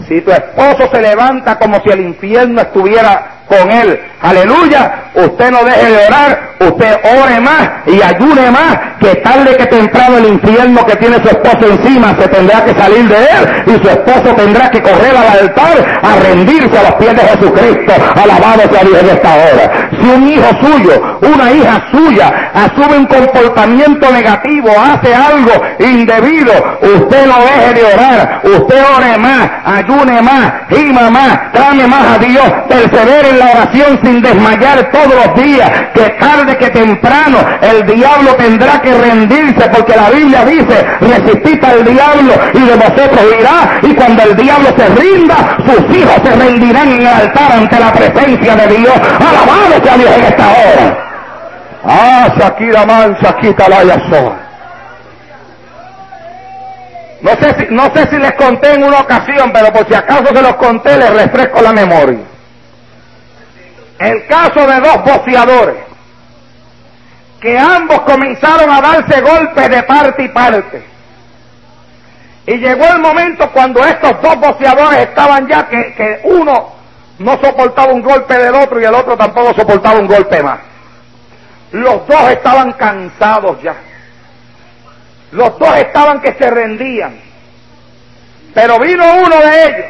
Si tu esposo se levanta como si el infierno estuviera con él, aleluya, usted no deje de orar, usted ore más y ayune más, que tarde que temprano el infierno que tiene su esposo encima se tendrá que salir de él y su esposo tendrá que correr al altar a rendirse a los pies de Jesucristo. Alabado sea Dios en esta hora. Si un hijo suyo, una hija suya, asume un comportamiento negativo, hace algo indebido, usted no deje de orar, usted ore más, ayune más, gima más, clame más a Dios, persevere en la oración sin desmayar todos los días, que tarde que temprano el diablo tendrá que rendirse, porque la Biblia dice, resistita al diablo y de vosotros irá, y cuando el diablo se rinda, sus hijos se rendirán en el altar ante la presencia de Dios. Alabado sea Dios en esta hora. Ah, Shakira man, Shakita la No sé, si, no sé si les conté en una ocasión, pero por si acaso se los conté, les refresco la memoria. El caso de dos boceadores, que ambos comenzaron a darse golpes de parte y parte. Y llegó el momento cuando estos dos boceadores estaban ya que, que uno no soportaba un golpe del otro y el otro tampoco soportaba un golpe más. Los dos estaban cansados ya. Los dos estaban que se rendían. Pero vino uno de ellos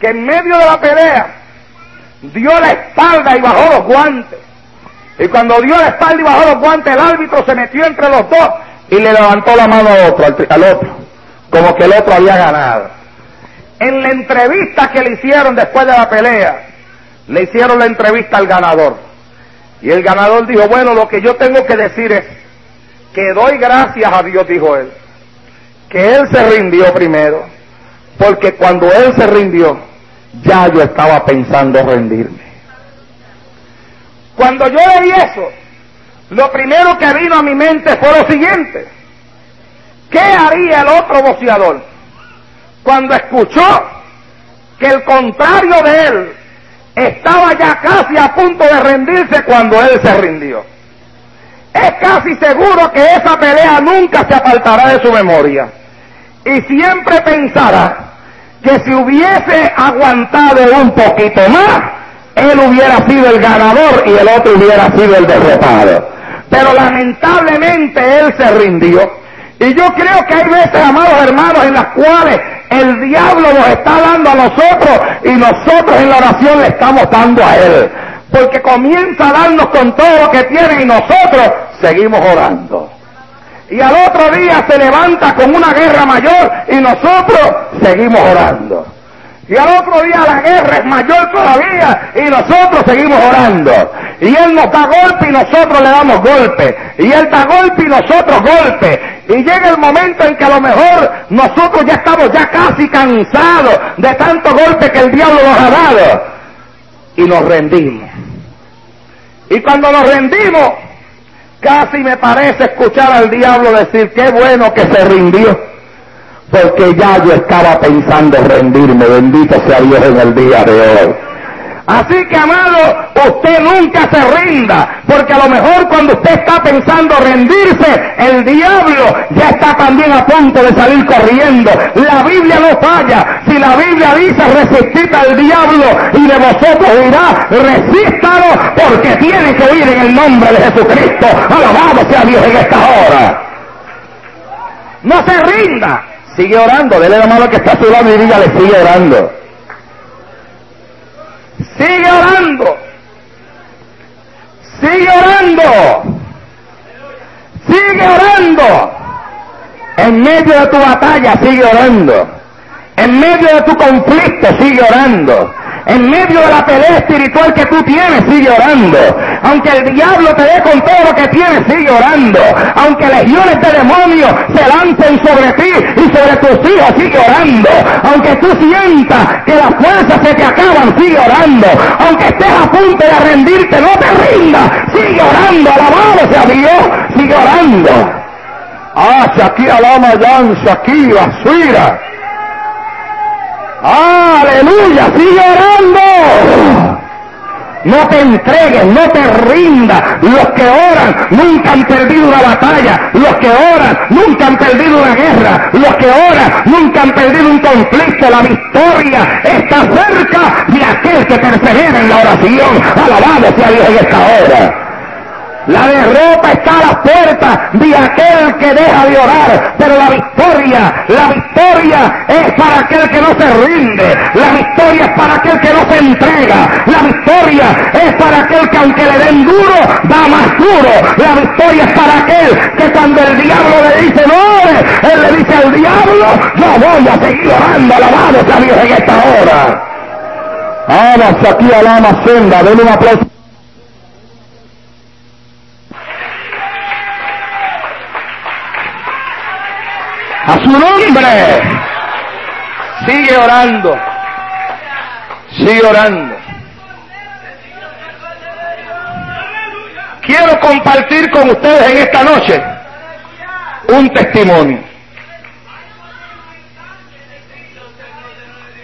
que en medio de la pelea dio la espalda y bajó los guantes. Y cuando dio la espalda y bajó los guantes, el árbitro se metió entre los dos y le levantó la mano al otro, al otro, como que el otro había ganado. En la entrevista que le hicieron después de la pelea, le hicieron la entrevista al ganador. Y el ganador dijo, bueno, lo que yo tengo que decir es que doy gracias a Dios, dijo él, que él se rindió primero, porque cuando él se rindió, ya yo estaba pensando rendirme. Cuando yo leí eso, lo primero que vino a mi mente fue lo siguiente. ¿Qué haría el otro boceador cuando escuchó que el contrario de él estaba ya casi a punto de rendirse cuando él se rindió? Es casi seguro que esa pelea nunca se apartará de su memoria. Y siempre pensará que si hubiese aguantado un poquito más, él hubiera sido el ganador y el otro hubiera sido el derrotado. Pero lamentablemente él se rindió. Y yo creo que hay veces, amados hermanos, en las cuales el diablo nos está dando a nosotros y nosotros en la oración le estamos dando a él. Porque comienza a darnos con todo lo que tiene y nosotros seguimos orando y al otro día se levanta con una guerra mayor y nosotros seguimos orando. Y al otro día la guerra es mayor todavía y nosotros seguimos orando. Y Él nos da golpe y nosotros le damos golpe. Y Él da golpe y nosotros golpe. Y llega el momento en que a lo mejor nosotros ya estamos ya casi cansados de tanto golpe que el diablo nos ha dado. Y nos rendimos. Y cuando nos rendimos, Casi me parece escuchar al diablo decir, qué bueno que se rindió, porque ya yo estaba pensando rendirme, bendito sea Dios en el día de hoy. Así que, amado, usted nunca se rinda, porque a lo mejor cuando usted está pensando rendirse, el diablo ya está también a punto de salir corriendo. La Biblia no falla. Si la Biblia dice resistid al diablo y de vosotros irá, resístalo porque tiene que oír en el nombre de Jesucristo. Alabado sea Dios en esta hora. No se rinda. Sigue orando. Dele la mano que está a su lado y dígale, sigue orando. Sigue orando. Sigue orando. Sigue orando. En medio de tu batalla, sigue orando. En medio de tu conflicto, sigue orando. En medio de la pelea espiritual que tú tienes, sigue orando. Aunque el diablo te dé con todo lo que tienes, sigue orando. Aunque legiones de demonios se lancen sobre ti y sobre tus hijos, sigue orando. Aunque tú sientas que las fuerzas se te acaban, sigue orando. Aunque estés a punto de rendirte, no te rindas. Sigue orando. Alabado sea Dios. Sigue orando. Ah, Shakira Lama Yan, Shakira, Suira. Aleluya, sigue orando. No te entregues, no te rindas. Los que oran nunca han perdido una batalla. Los que oran nunca han perdido una guerra. Los que oran nunca han perdido un conflicto. La victoria está cerca de aquel que persevera en la oración. Alabado sea Dios en esta hora. La derrota está a las puertas de aquel que deja de orar, pero la victoria, la victoria es para aquel que no se rinde, la victoria es para aquel que no se entrega, la victoria es para aquel que aunque le den duro, da más duro, la victoria es para aquel que cuando el diablo le dice no, él le dice al diablo, no voy a seguir orando, alabado a Dios en esta hora. Vamos aquí a la senda, un aplauso. A su nombre. Sigue orando. Sigue orando. Quiero compartir con ustedes en esta noche un testimonio.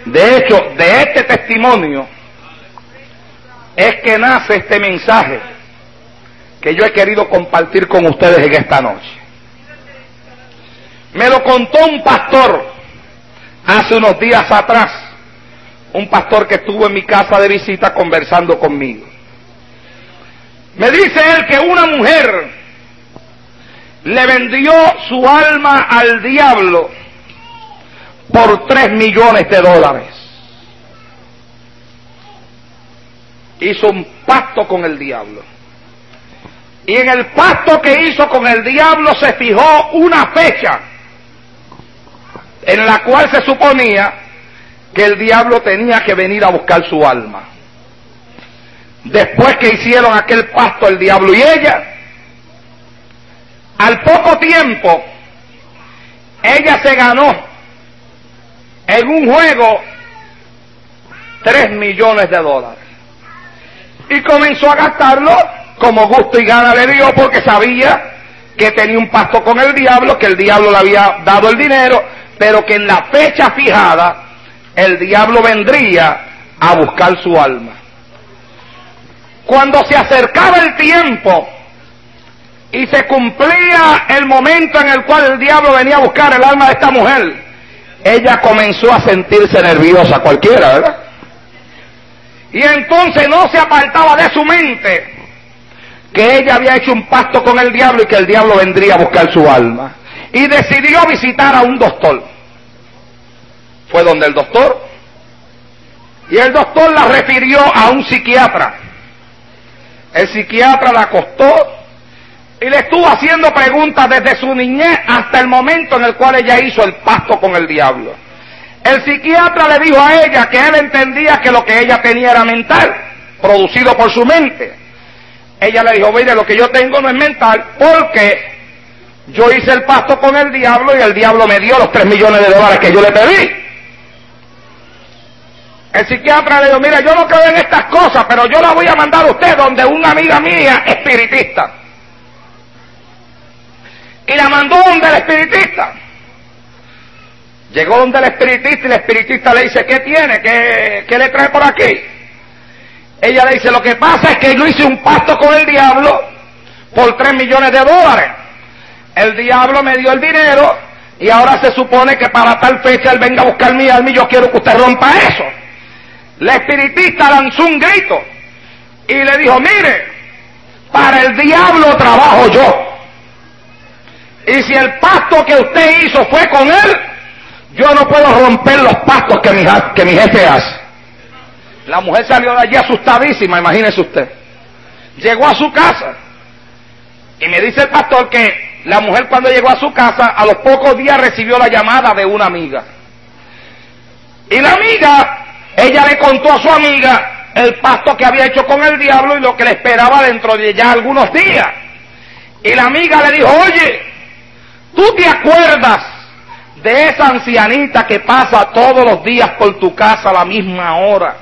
De hecho, de este testimonio es que nace este mensaje que yo he querido compartir con ustedes en esta noche. Me lo contó un pastor hace unos días atrás, un pastor que estuvo en mi casa de visita conversando conmigo. Me dice él que una mujer le vendió su alma al diablo por tres millones de dólares. Hizo un pacto con el diablo. Y en el pacto que hizo con el diablo se fijó una fecha en la cual se suponía que el diablo tenía que venir a buscar su alma. Después que hicieron aquel pacto el diablo y ella, al poco tiempo, ella se ganó en un juego tres millones de dólares. Y comenzó a gastarlo como gusto y gana le dio porque sabía que tenía un pacto con el diablo, que el diablo le había dado el dinero pero que en la fecha fijada el diablo vendría a buscar su alma. Cuando se acercaba el tiempo y se cumplía el momento en el cual el diablo venía a buscar el alma de esta mujer, ella comenzó a sentirse nerviosa, cualquiera, ¿verdad? Y entonces no se apartaba de su mente que ella había hecho un pacto con el diablo y que el diablo vendría a buscar su alma y decidió visitar a un doctor. Fue donde el doctor y el doctor la refirió a un psiquiatra. El psiquiatra la acostó y le estuvo haciendo preguntas desde su niñez hasta el momento en el cual ella hizo el pacto con el diablo. El psiquiatra le dijo a ella que él entendía que lo que ella tenía era mental, producido por su mente. Ella le dijo, mire, lo que yo tengo no es mental porque yo hice el pacto con el diablo y el diablo me dio los tres millones de dólares que yo le pedí. El psiquiatra le dijo, mira, yo no creo en estas cosas, pero yo la voy a mandar a usted donde una amiga mía espiritista. Y la mandó donde el espiritista. Llegó donde el espiritista y el espiritista le dice, ¿qué tiene? ¿Qué, ¿Qué, le trae por aquí? Ella le dice, lo que pasa es que yo hice un pacto con el diablo por tres millones de dólares el diablo me dio el dinero y ahora se supone que para tal fecha él venga a buscar mi alma y yo quiero que usted rompa eso. La espiritista lanzó un grito y le dijo, mire, para el diablo trabajo yo. Y si el pacto que usted hizo fue con él, yo no puedo romper los pactos que mi, que mi jefe hace. La mujer salió de allí asustadísima, imagínese usted. Llegó a su casa y me dice el pastor que la mujer cuando llegó a su casa, a los pocos días recibió la llamada de una amiga. Y la amiga, ella le contó a su amiga el pacto que había hecho con el diablo y lo que le esperaba dentro de ya algunos días. Y la amiga le dijo, oye, ¿tú te acuerdas de esa ancianita que pasa todos los días por tu casa a la misma hora,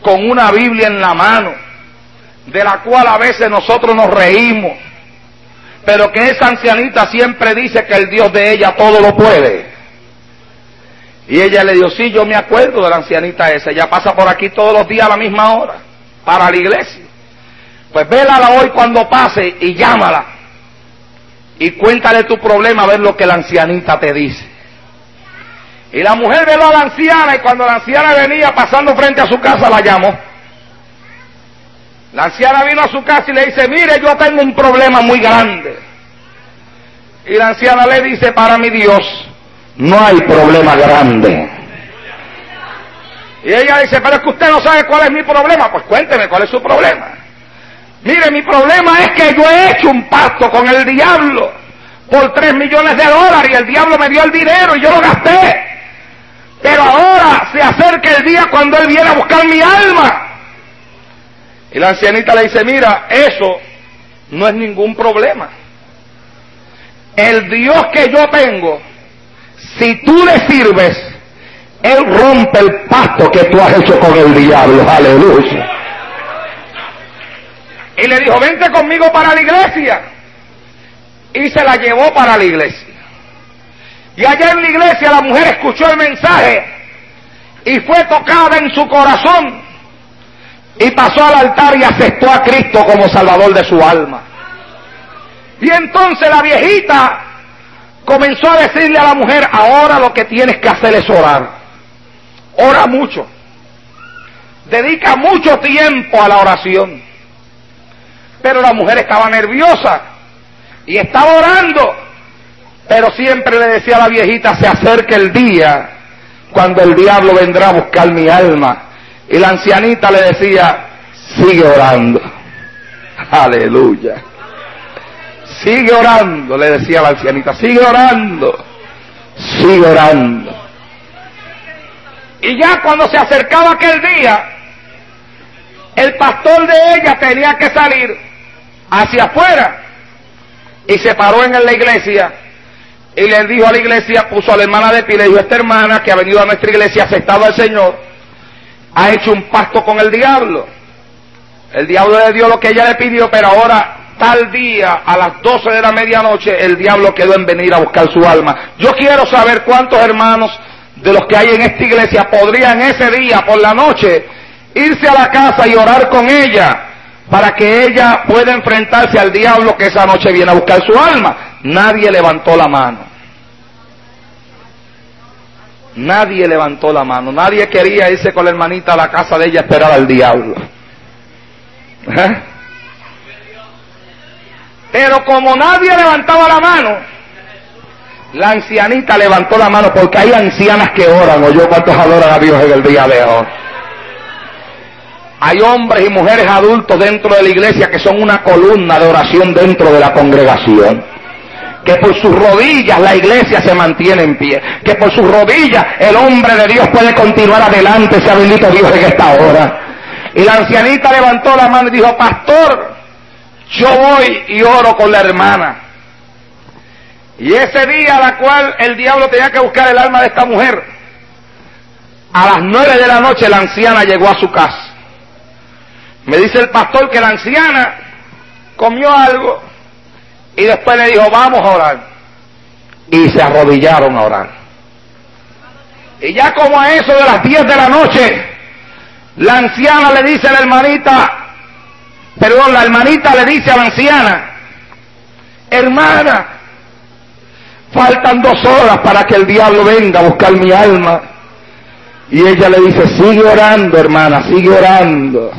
con una Biblia en la mano, de la cual a veces nosotros nos reímos? Pero que esa ancianita siempre dice que el Dios de ella todo lo puede. Y ella le dijo, sí, yo me acuerdo de la ancianita esa, ella pasa por aquí todos los días a la misma hora, para la iglesia. Pues vélala hoy cuando pase y llámala. Y cuéntale tu problema a ver lo que la ancianita te dice. Y la mujer veló a la anciana y cuando la anciana venía pasando frente a su casa la llamó. La anciana vino a su casa y le dice, mire, yo tengo un problema muy grande. Y la anciana le dice, para mi Dios, no hay problema grande. Y ella dice, pero es que usted no sabe cuál es mi problema. Pues cuénteme cuál es su problema. Mire, mi problema es que yo he hecho un pacto con el diablo por tres millones de dólares y el diablo me dio el dinero y yo lo gasté. Pero ahora se acerca el día cuando él viene a buscar mi alma. Y la ancianita le dice, mira, eso no es ningún problema. El Dios que yo tengo, si tú le sirves, Él rompe el pacto que tú has hecho con el diablo. Aleluya. Y le dijo, vente conmigo para la iglesia. Y se la llevó para la iglesia. Y allá en la iglesia la mujer escuchó el mensaje y fue tocada en su corazón y pasó al altar y aceptó a Cristo como Salvador de su alma. Y entonces la viejita comenzó a decirle a la mujer, ahora lo que tienes que hacer es orar. Ora mucho. Dedica mucho tiempo a la oración. Pero la mujer estaba nerviosa y estaba orando. Pero siempre le decía a la viejita, se acerca el día cuando el diablo vendrá a buscar mi alma. Y la ancianita le decía, sigue orando. Aleluya. Sigue orando, le decía la ancianita, sigue orando. Sigue orando. Y ya cuando se acercaba aquel día, el pastor de ella tenía que salir hacia afuera y se paró en la iglesia y le dijo a la iglesia, puso a la hermana de pie y le dijo, esta hermana que ha venido a nuestra iglesia aceptado al Señor, ha hecho un pacto con el diablo. El diablo le dio lo que ella le pidió, pero ahora, tal día, a las 12 de la medianoche, el diablo quedó en venir a buscar su alma. Yo quiero saber cuántos hermanos de los que hay en esta iglesia podrían ese día, por la noche, irse a la casa y orar con ella para que ella pueda enfrentarse al diablo que esa noche viene a buscar su alma. Nadie levantó la mano. Nadie levantó la mano. Nadie quería irse con la hermanita a la casa de ella a esperar al diablo. ¿Eh? Pero como nadie levantaba la mano, la ancianita levantó la mano porque hay ancianas que oran, o yo cuántos adoran a Dios en el día de hoy. Hay hombres y mujeres adultos dentro de la iglesia que son una columna de oración dentro de la congregación. Que por sus rodillas la iglesia se mantiene en pie. Que por sus rodillas el hombre de Dios puede continuar adelante, sea bendito Dios en esta hora. Y la ancianita levantó la mano y dijo, pastor, yo voy y oro con la hermana. Y ese día a la cual el diablo tenía que buscar el alma de esta mujer, a las nueve de la noche la anciana llegó a su casa. Me dice el pastor que la anciana comió algo y después le dijo, vamos a orar. Y se arrodillaron a orar. Y ya como a eso de las 10 de la noche, la anciana le dice a la hermanita, perdón, la hermanita le dice a la anciana, hermana, faltan dos horas para que el diablo venga a buscar mi alma. Y ella le dice, sigue orando, hermana, sigue orando.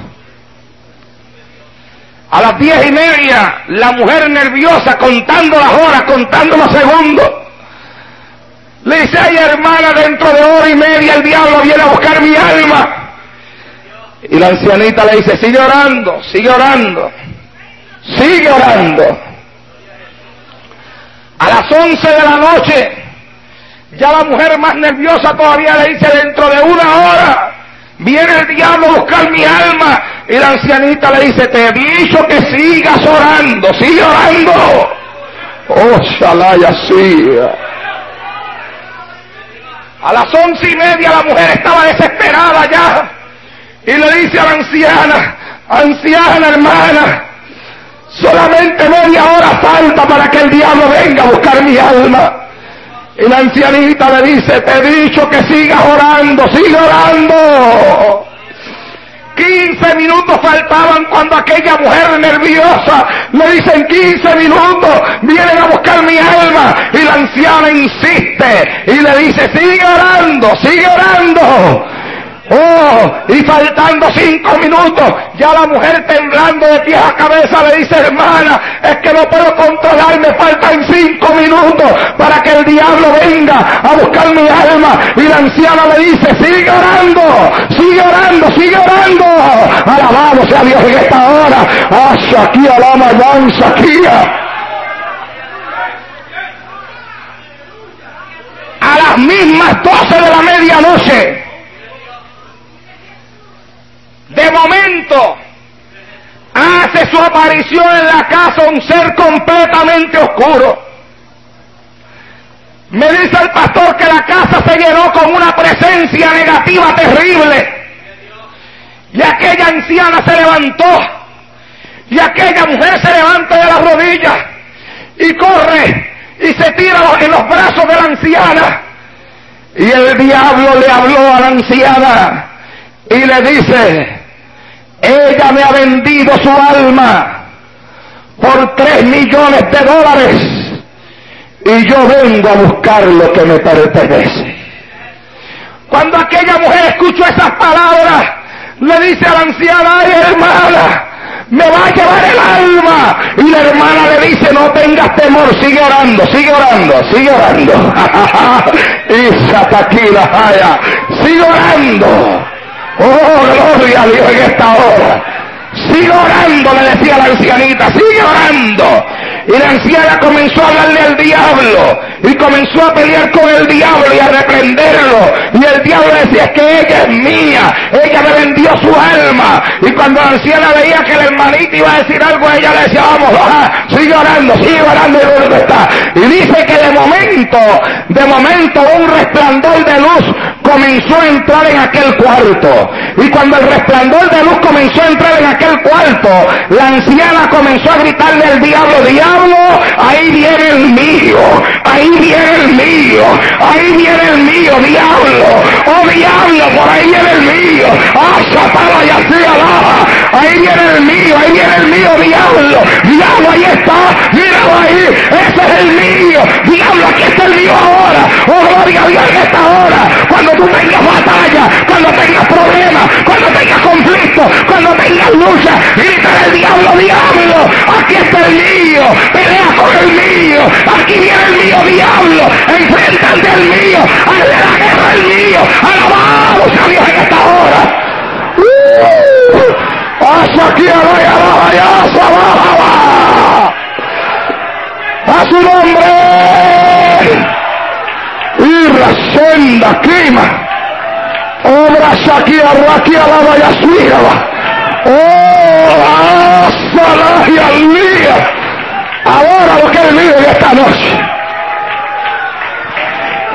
A las diez y media, la mujer nerviosa, contando las horas, contando los segundos, le dice, ay hermana, dentro de hora y media el diablo viene a buscar mi alma. Y la ancianita le dice, sigue orando, sigue orando, sigue orando. A las once de la noche, ya la mujer más nerviosa todavía le dice, dentro de una hora, viene el diablo a buscar mi alma. Y la ancianita le dice, te he dicho que sigas orando, sigue orando. Oh, Shalaya, sí. A las once y media la mujer estaba desesperada ya. Y le dice a la anciana, anciana hermana, solamente media hora falta para que el diablo venga a buscar mi alma. Y la ancianita le dice, te he dicho que sigas orando, sigue orando. 15 minutos faltaban cuando aquella mujer nerviosa le dicen 15 minutos, vienen a buscar mi alma y la anciana insiste y le dice, sigue orando, sigue orando. Oh, y faltando cinco minutos, ya la mujer temblando de pies a cabeza le dice, hermana, es que no puedo controlarme, faltan cinco minutos para que el diablo venga a buscar mi alma. Y la anciana le dice, sigue orando, sigue orando, sigue orando. Alabado sea Dios en esta hora. Ah, Shakia, la Shakia. A las mismas doce de la medianoche de momento hace su aparición en la casa un ser completamente oscuro. Me dice el pastor que la casa se llenó con una presencia negativa terrible. Y aquella anciana se levantó. Y aquella mujer se levanta de las rodillas y corre y se tira en los brazos de la anciana. Y el diablo le habló a la anciana y le dice, ella me ha vendido su alma por tres millones de dólares y yo vengo a buscar lo que me pertenece. Cuando aquella mujer escuchó esas palabras, le dice a la anciana, ay hermana, me va a llevar el alma. Y la hermana le dice, no tengas temor, sigue orando, sigue orando, sigue orando. [LAUGHS] y Sataquila, sigue orando. Oh, gloria a Dios en esta hora. Sigue orando, le decía la ancianita, sigue orando. Y la anciana comenzó a hablarle al diablo y comenzó a pelear con el diablo y a reprenderlo. Y el diablo decía, es que ella es mía, ella me vendió su alma. Y cuando la anciana veía que el hermanito iba a decir algo, ella le decía, vamos, sigue orando, sigue orando y está. Y dice que de momento, de momento un resplandor de luz comenzó a entrar en aquel cuarto. Y cuando el resplandor de luz comenzó a entrar en aquel cuarto, la anciana comenzó a gritarle al diablo, diablo, ahí viene el mío, ahí viene el mío, ahí viene el mío, diablo, oh diablo, por ahí viene el mío, ah, para y así abajo, ahí viene el mío, ahí viene el mío, diablo, diablo, ahí está, míralo ahí, ese es el mío, diablo, aquí está el mío ahora, oh gloria a Dios en esta hora, cuando tú tengas batalla, cuando tengas problemas, cuando tengas conflicto, cuando tengas lucha, grita el diablo, diablo, aquí está el mío, pelea con el mío, aquí viene el mío, diablo, enfrentate al mío, hazle la guerra al mío, alabamos a Dios en esta hora. ¡Uh! aquí a a su nombre y Rasenda clima obra Shakia Rakia la Vayasuira oh al día ahora lo que él vive esta noche.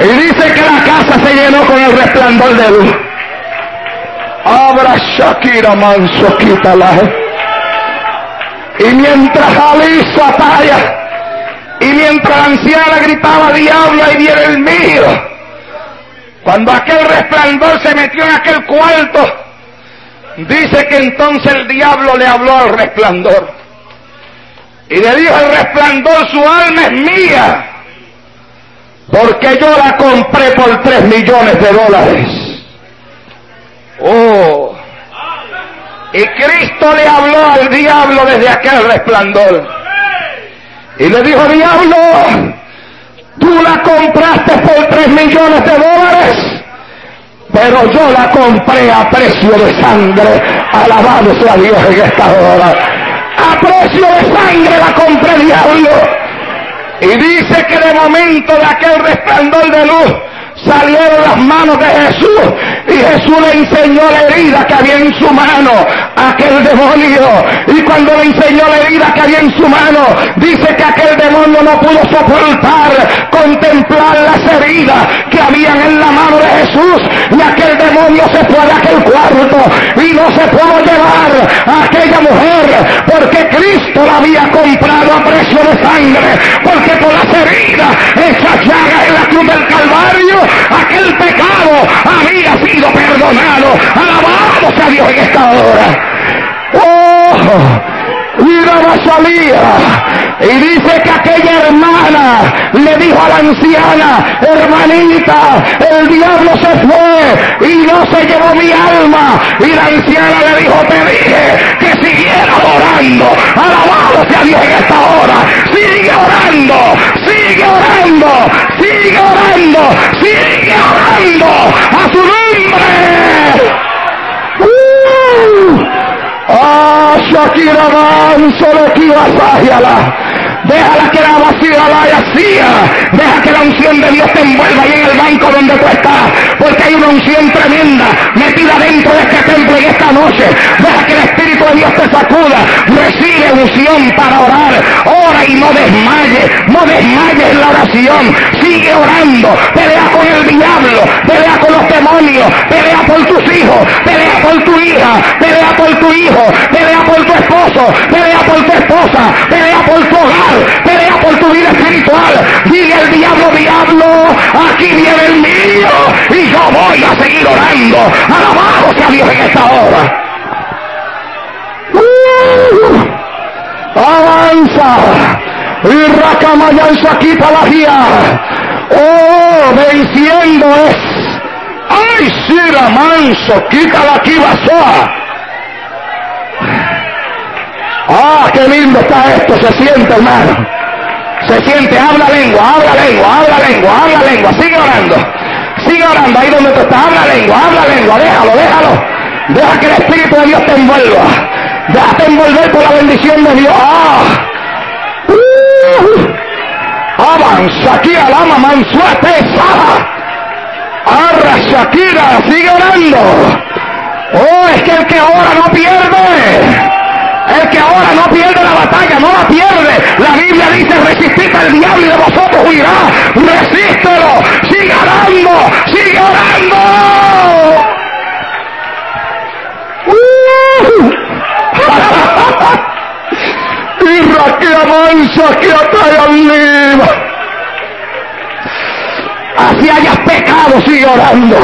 Y dice que la casa se llenó con el resplandor de luz. Abra Shakira manso la y mientras Alisa talla y mientras la anciana gritaba diablo y viene el mío cuando aquel resplandor se metió en aquel cuarto dice que entonces el diablo le habló al resplandor y le dijo el resplandor su alma es mía porque yo la compré por tres millones de dólares. Oh. Y Cristo le habló al diablo desde aquel resplandor. Y le dijo, diablo, tú la compraste por tres millones de dólares, pero yo la compré a precio de sangre. Alabado sea Dios en esta hora. A precio de sangre la compré, diablo. Y dice que de momento de aquel resplandor de luz, salieron las manos de Jesús y Jesús le enseñó la herida que había en su mano aquel demonio. Y cuando le enseñó la herida que había en su mano dice que aquel demonio no pudo soportar contemplar las heridas que habían en la mano de Jesús. Y aquel demonio se fue de aquel cuarto y no se pudo a aquella mujer porque Cristo la había comprado a precio de sangre porque por las heridas esas llagas en la cruz del Calvario aquel pecado había sido perdonado. Alabamos a Dios en esta hora. Oh, Y la salía. Y dice que aquella hermana le dijo a la anciana, hermanita, el diablo se fue y no se llevó mi alma. Y la anciana le dijo, te dije que siguiera orando. Alabado sea Dios en esta hora. Sigue orando, sigue orando, sigue orando, sigue orando a su nombre. Ah, Shakira Manso, lo que a Déjala que la vacía la vacía. Deja que la unción de Dios te envuelva ahí en el banco donde tú estás. Porque hay una unción tremenda metida dentro de este templo y esta noche. Deja que el Espíritu de Dios te sacuda. Recibe unción para orar. Ora y no desmaye. No desmayes en la oración. Sigue orando. Pelea con el diablo. Pelea con los demonios. Pelea por tus hijos. Pelea por tu hija. Pelea por tu hijo. Pelea por tu esposo. Pelea por tu esposa. Pelea por tu hogar pelea por tu vida espiritual. Dile al diablo, diablo, aquí viene el mío y yo voy a seguir orando. Alabado sea Dios en esta hora. Uh, avanza. Y Racamayanza quita la guía. Oh, venciendo es. Ay, Sira Manso, quita la kibasoa. Ah, qué lindo está esto, se siente, hermano. Se siente, habla lengua, habla lengua, habla lengua, habla lengua, sigue orando. Sigue orando ahí donde tú estás, habla lengua, habla lengua, déjalo, déjalo. Deja que el Espíritu de Dios te envuelva. Déjate envolver por la bendición de Dios. Ah. Uh. Avanza aquí, alama, mansuete, saja. Arra, Shakira, sigue orando. Oh, es que el que ora no pierde. El que ahora no pierde la batalla, no la pierde. La Biblia dice, resistid al diablo y de vosotros huirá. Resístelo. Sigue orando. Sigue orando. Uh. [LAUGHS] y que avanza, que atrae al Así hayas pecado, sigue orando.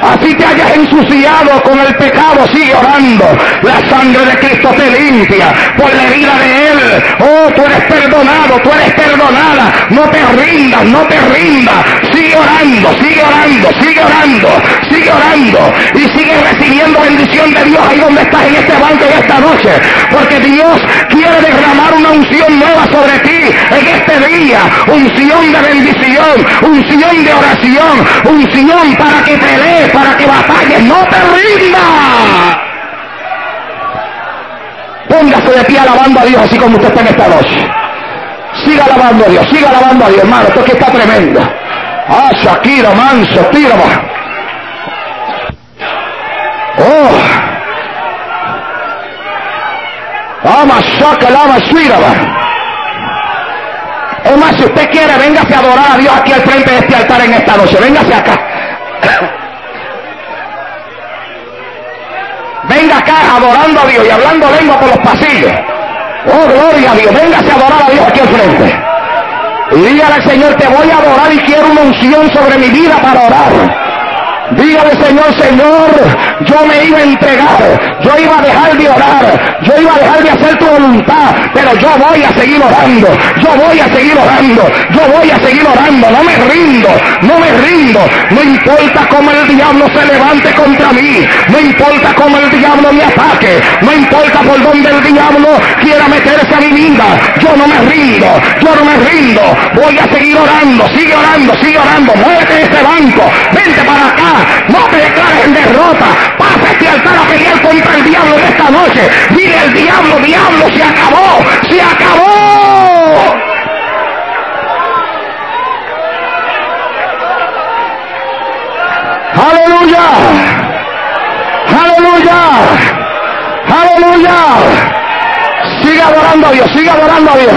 Así te hayas ensuciado con el pecado, sigue orando. La sangre de Cristo te limpia por la herida de Él. Oh, tú eres perdonado, tú eres perdonada. No te rindas, no te rindas. Sigue orando, sigue orando, sigue orando, sigue orando. Y sigue recibiendo bendición de Dios ahí donde estás en este banco en esta noche. Porque Dios quiere derramar una unción nueva sobre ti en este día. Unción de bendición, unción de oración, unción para que pelees, para que batalles, no te rindas. Póngase de pie alabando a Dios así como usted está en esta noche. Siga alabando a Dios, siga alabando a Dios, hermano, esto que está tremendo. Ah, Shakira, manso, tira, Oh. Ama, saca, lama, suira, es más, si usted quiere, véngase a adorar a Dios aquí al frente de este altar en esta noche. Véngase acá. [COUGHS] Venga acá adorando a Dios y hablando lengua por los pasillos. Oh, gloria a Dios. Véngase a adorar a Dios aquí al frente. Y dígale al Señor, te voy a adorar y quiero una unción sobre mi vida para orar. Dígale, Señor, Señor, yo me iba a entregar, yo iba a dejar de orar, yo iba a dejar de hacer tu voluntad, pero yo voy a seguir orando, yo voy a seguir orando, yo voy a seguir orando, no me rindo, no me rindo, no importa cómo el diablo se levante contra mí, no importa cómo el diablo me ataque, no importa por dónde el diablo quiera meterse a mi vida, yo no me rindo, yo no me rindo, voy a seguir orando, sigue orando, sigue orando, muévete de este banco, vente para acá, no te declares en derrota. Pasa este altar a pelear contra el diablo de esta noche. Dile al diablo, diablo, se acabó, se acabó. Aleluya. Aleluya. Aleluya. Sigue adorando a Dios, sigue adorando a Dios.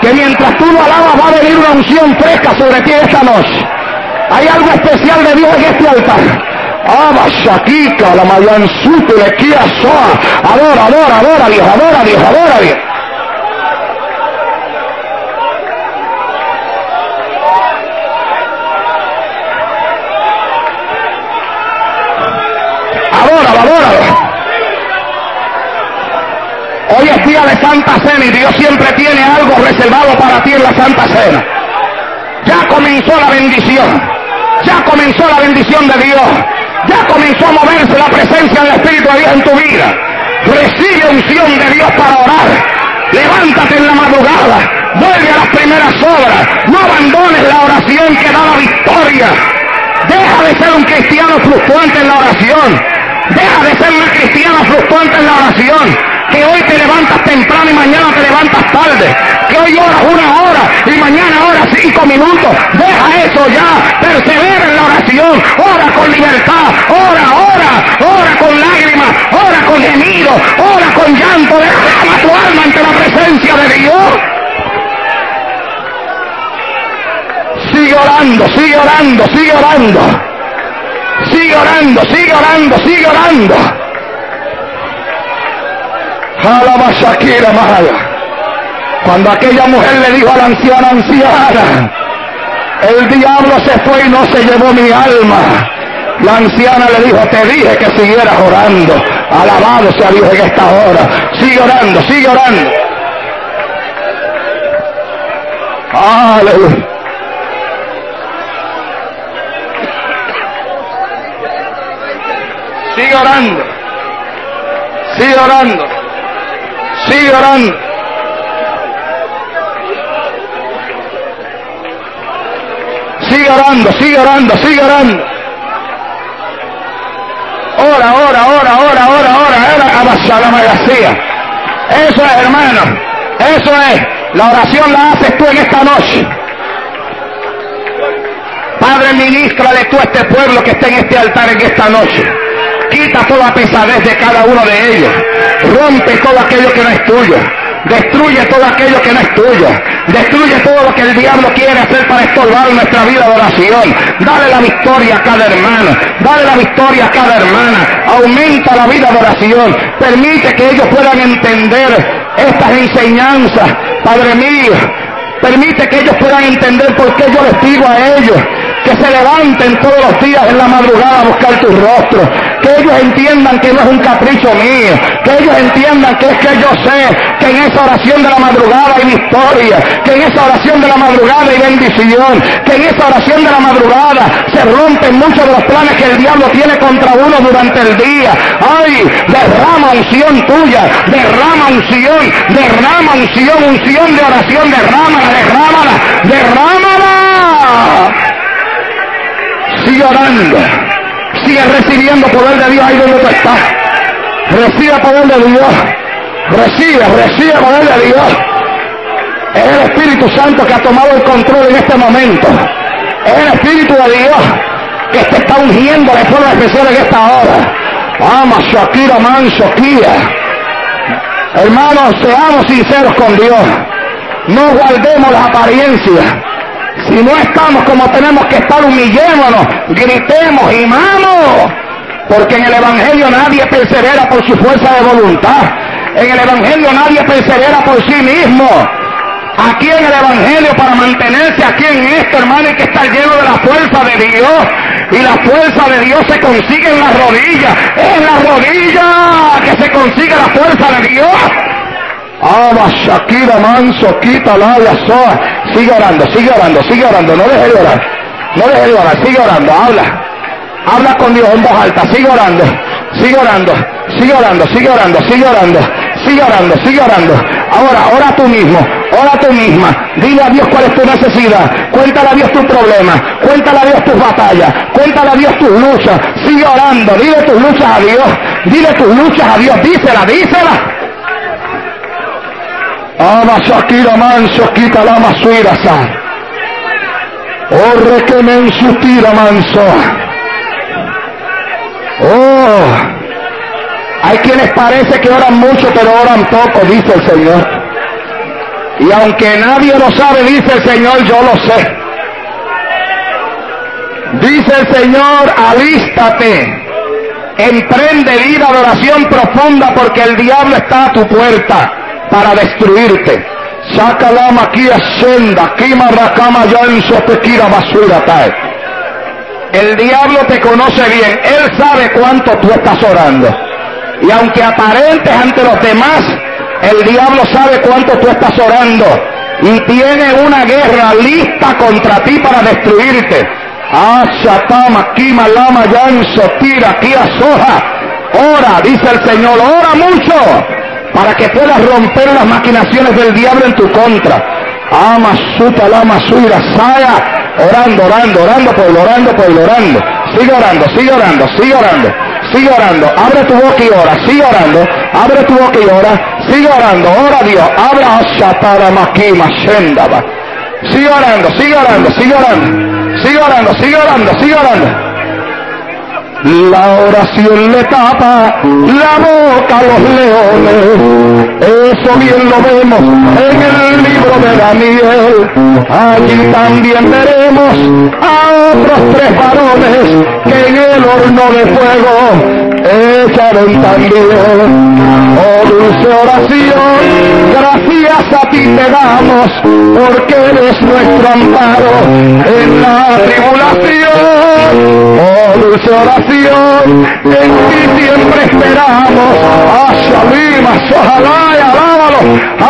Que mientras tú lo alabas va a venir una unción fresca sobre ti esta noche. Hay algo especial de Dios en este altar. Ama Shakika, la Mayan le Kia Soa. Adora, adora, adora Dios, adora Dios, adora. Hoy es día de Santa Cena y Dios siempre tiene algo reservado para ti en la Santa Cena. Ya comenzó la bendición. Ya comenzó la bendición de Dios. Ya comenzó a moverse la presencia del Espíritu de Dios en tu vida. Recibe unción de Dios para orar. Levántate en la madrugada. Vuelve a las primeras obras. No abandones la oración que da la victoria. Deja de ser un cristiano fluctuante en la oración. Deja de ser una cristiana fluctuante en la oración. Que hoy te levantas temprano y mañana te levantas tarde. Que hoy oras una hora y mañana oras cinco minutos. Deja eso ya. Persevera en la oración. Ora con libertad. Ora, ora. Ora con lágrimas. Ora con gemido. Ora con llanto. Derrama tu alma ante la presencia de Dios. Sigue orando, sigue orando, sigue orando. Sigue orando, sigue orando, sigue orando. Alaba Shakira Maya. Cuando aquella mujer le dijo a la anciana, anciana, el diablo se fue y no se llevó mi alma. La anciana le dijo, te dije que siguieras orando. Alabado sea Dios en esta hora. Sigue orando, sigue orando. Aleluya. Sigue orando. Sigue orando. Sigue orando. Sigue orando, sigue orando, sigue orando. Ora, ora, ora, ora, ora, ora, García. Eso es, hermano. Eso es. La oración la haces tú en esta noche. Padre, ministrale tú a este pueblo que está en este altar en esta noche. Quita toda pesadez de cada uno de ellos. Rompe todo aquello que no es tuyo. Destruye todo aquello que no es tuyo. Destruye todo lo que el diablo quiere hacer para estorbar nuestra vida de oración. Dale la victoria a cada hermano. Dale la victoria a cada hermana. Aumenta la vida de oración. Permite que ellos puedan entender estas enseñanzas. Padre mío, permite que ellos puedan entender por qué yo les digo a ellos que se levanten todos los días en la madrugada a buscar tu rostro, que ellos entiendan que no es un capricho mío, que ellos entiendan que es que yo sé que en esa oración de la madrugada hay victoria, que en esa oración de la madrugada hay bendición, que en esa oración de la madrugada se rompen muchos de los planes que el diablo tiene contra uno durante el día. Ay, derrama unción tuya, derrama unción, derrama unción, unción de oración, derrámala, derrámala, derrámala. Sigue orando. Sigue recibiendo poder de Dios ahí donde tú estás. Recibe poder de Dios. Recibe, recibe poder de Dios. Es el Espíritu Santo que ha tomado el control en este momento. Es el Espíritu de Dios que te está ungiendo de forma especial en esta hora. Vamos, Shakira Manso, Hermanos, seamos sinceros con Dios. No guardemos las apariencias. Si no estamos como tenemos que estar, humillémonos, gritemos y vamos. Porque en el Evangelio nadie persevera por su fuerza de voluntad. En el Evangelio nadie persevera por sí mismo. Aquí en el Evangelio, para mantenerse aquí en esto, hermano, hay que estar lleno de la fuerza de Dios. Y la fuerza de Dios se consigue en las rodillas. En las rodillas que se consigue la fuerza de Dios. Aba Shakira Manso, quita la soa. Sigue orando, sigue orando, sigue orando, no deje de orar. No deje de orar, sigue orando, habla. Habla con Dios en voz alta, sigue orando, sigue orando, sigue orando, sigue orando, sigue orando, sigue orando, sigue orando. Ahora, ora tú mismo, ora tú misma. Dile a Dios cuál es tu necesidad. Cuéntale a Dios tu problema. Cuéntale a Dios tus batallas. Cuéntale a Dios tus luchas. Sigue orando. Dile tus luchas a Dios. Dile tus luchas a Dios. Dísela, dísela. Ama Shakira manso, quita la masuira sa. Orre que me insustira manso. Oh, hay quienes parece que oran mucho, pero oran poco, dice el Señor. Y aunque nadie lo sabe, dice el Señor, yo lo sé. Dice el Señor, alístate, emprende vida de oración profunda porque el diablo está a tu puerta para destruirte. Saca la maquilla senda, quima rakama ya en sopequira basura tae. El diablo te conoce bien, él sabe cuánto tú estás orando. Y aunque aparentes ante los demás El diablo sabe cuánto tú estás orando y tiene una guerra lista contra ti para destruirte. Ashatama, Kima, Lama, Yanso, Tira, Kia, Soja. Ora, dice el Señor, ora mucho para que puedas romper las maquinaciones del diablo en tu contra. Ama, Suta, Lama, Suira, Saya. Orando, orando, orando, pueblo, orando, pueblo, orando. Sigue orando, sigue orando, sigue orando. Sigue orando, abre tu boca y ora, sigue orando, abre tu boca y ora, sigue orando, ora Dios, abra Shatara Makima Shendaba. Sigue orando, sigue orando, sigue orando, sigue orando, sigue orando, sigue orando. La oración le tapa la boca a los leones. Eso bien lo vemos en el libro de Daniel. Allí también veremos a otros tres varones que en el horno de fuego echaron también. Oh dulce oración, gracias a ti te damos, porque eres nuestro amparo en la tribulación. Oh dulce oración, en ti siempre esperamos. Ashalima, ojalá y alábalo.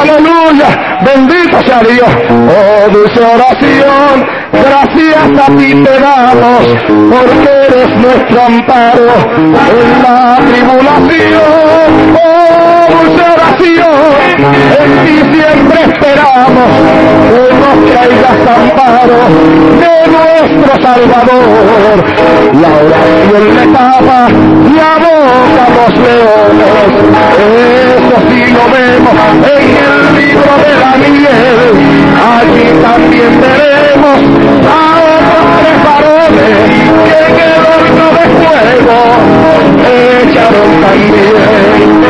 Aleluya, bendito sea Dios. Oh dulce oración, gracias a ti te damos, porque eres nuestro amparo en la tribulación. Oh dulce oración, en ti siempre esperamos que nos traigas amparo de nuestro Salvador. La oración le tapa la boca a los leones. Eso sí lo vemos en el libro de Daniel. Allí también veremos a otros varones que en el horno de fuego echaron también.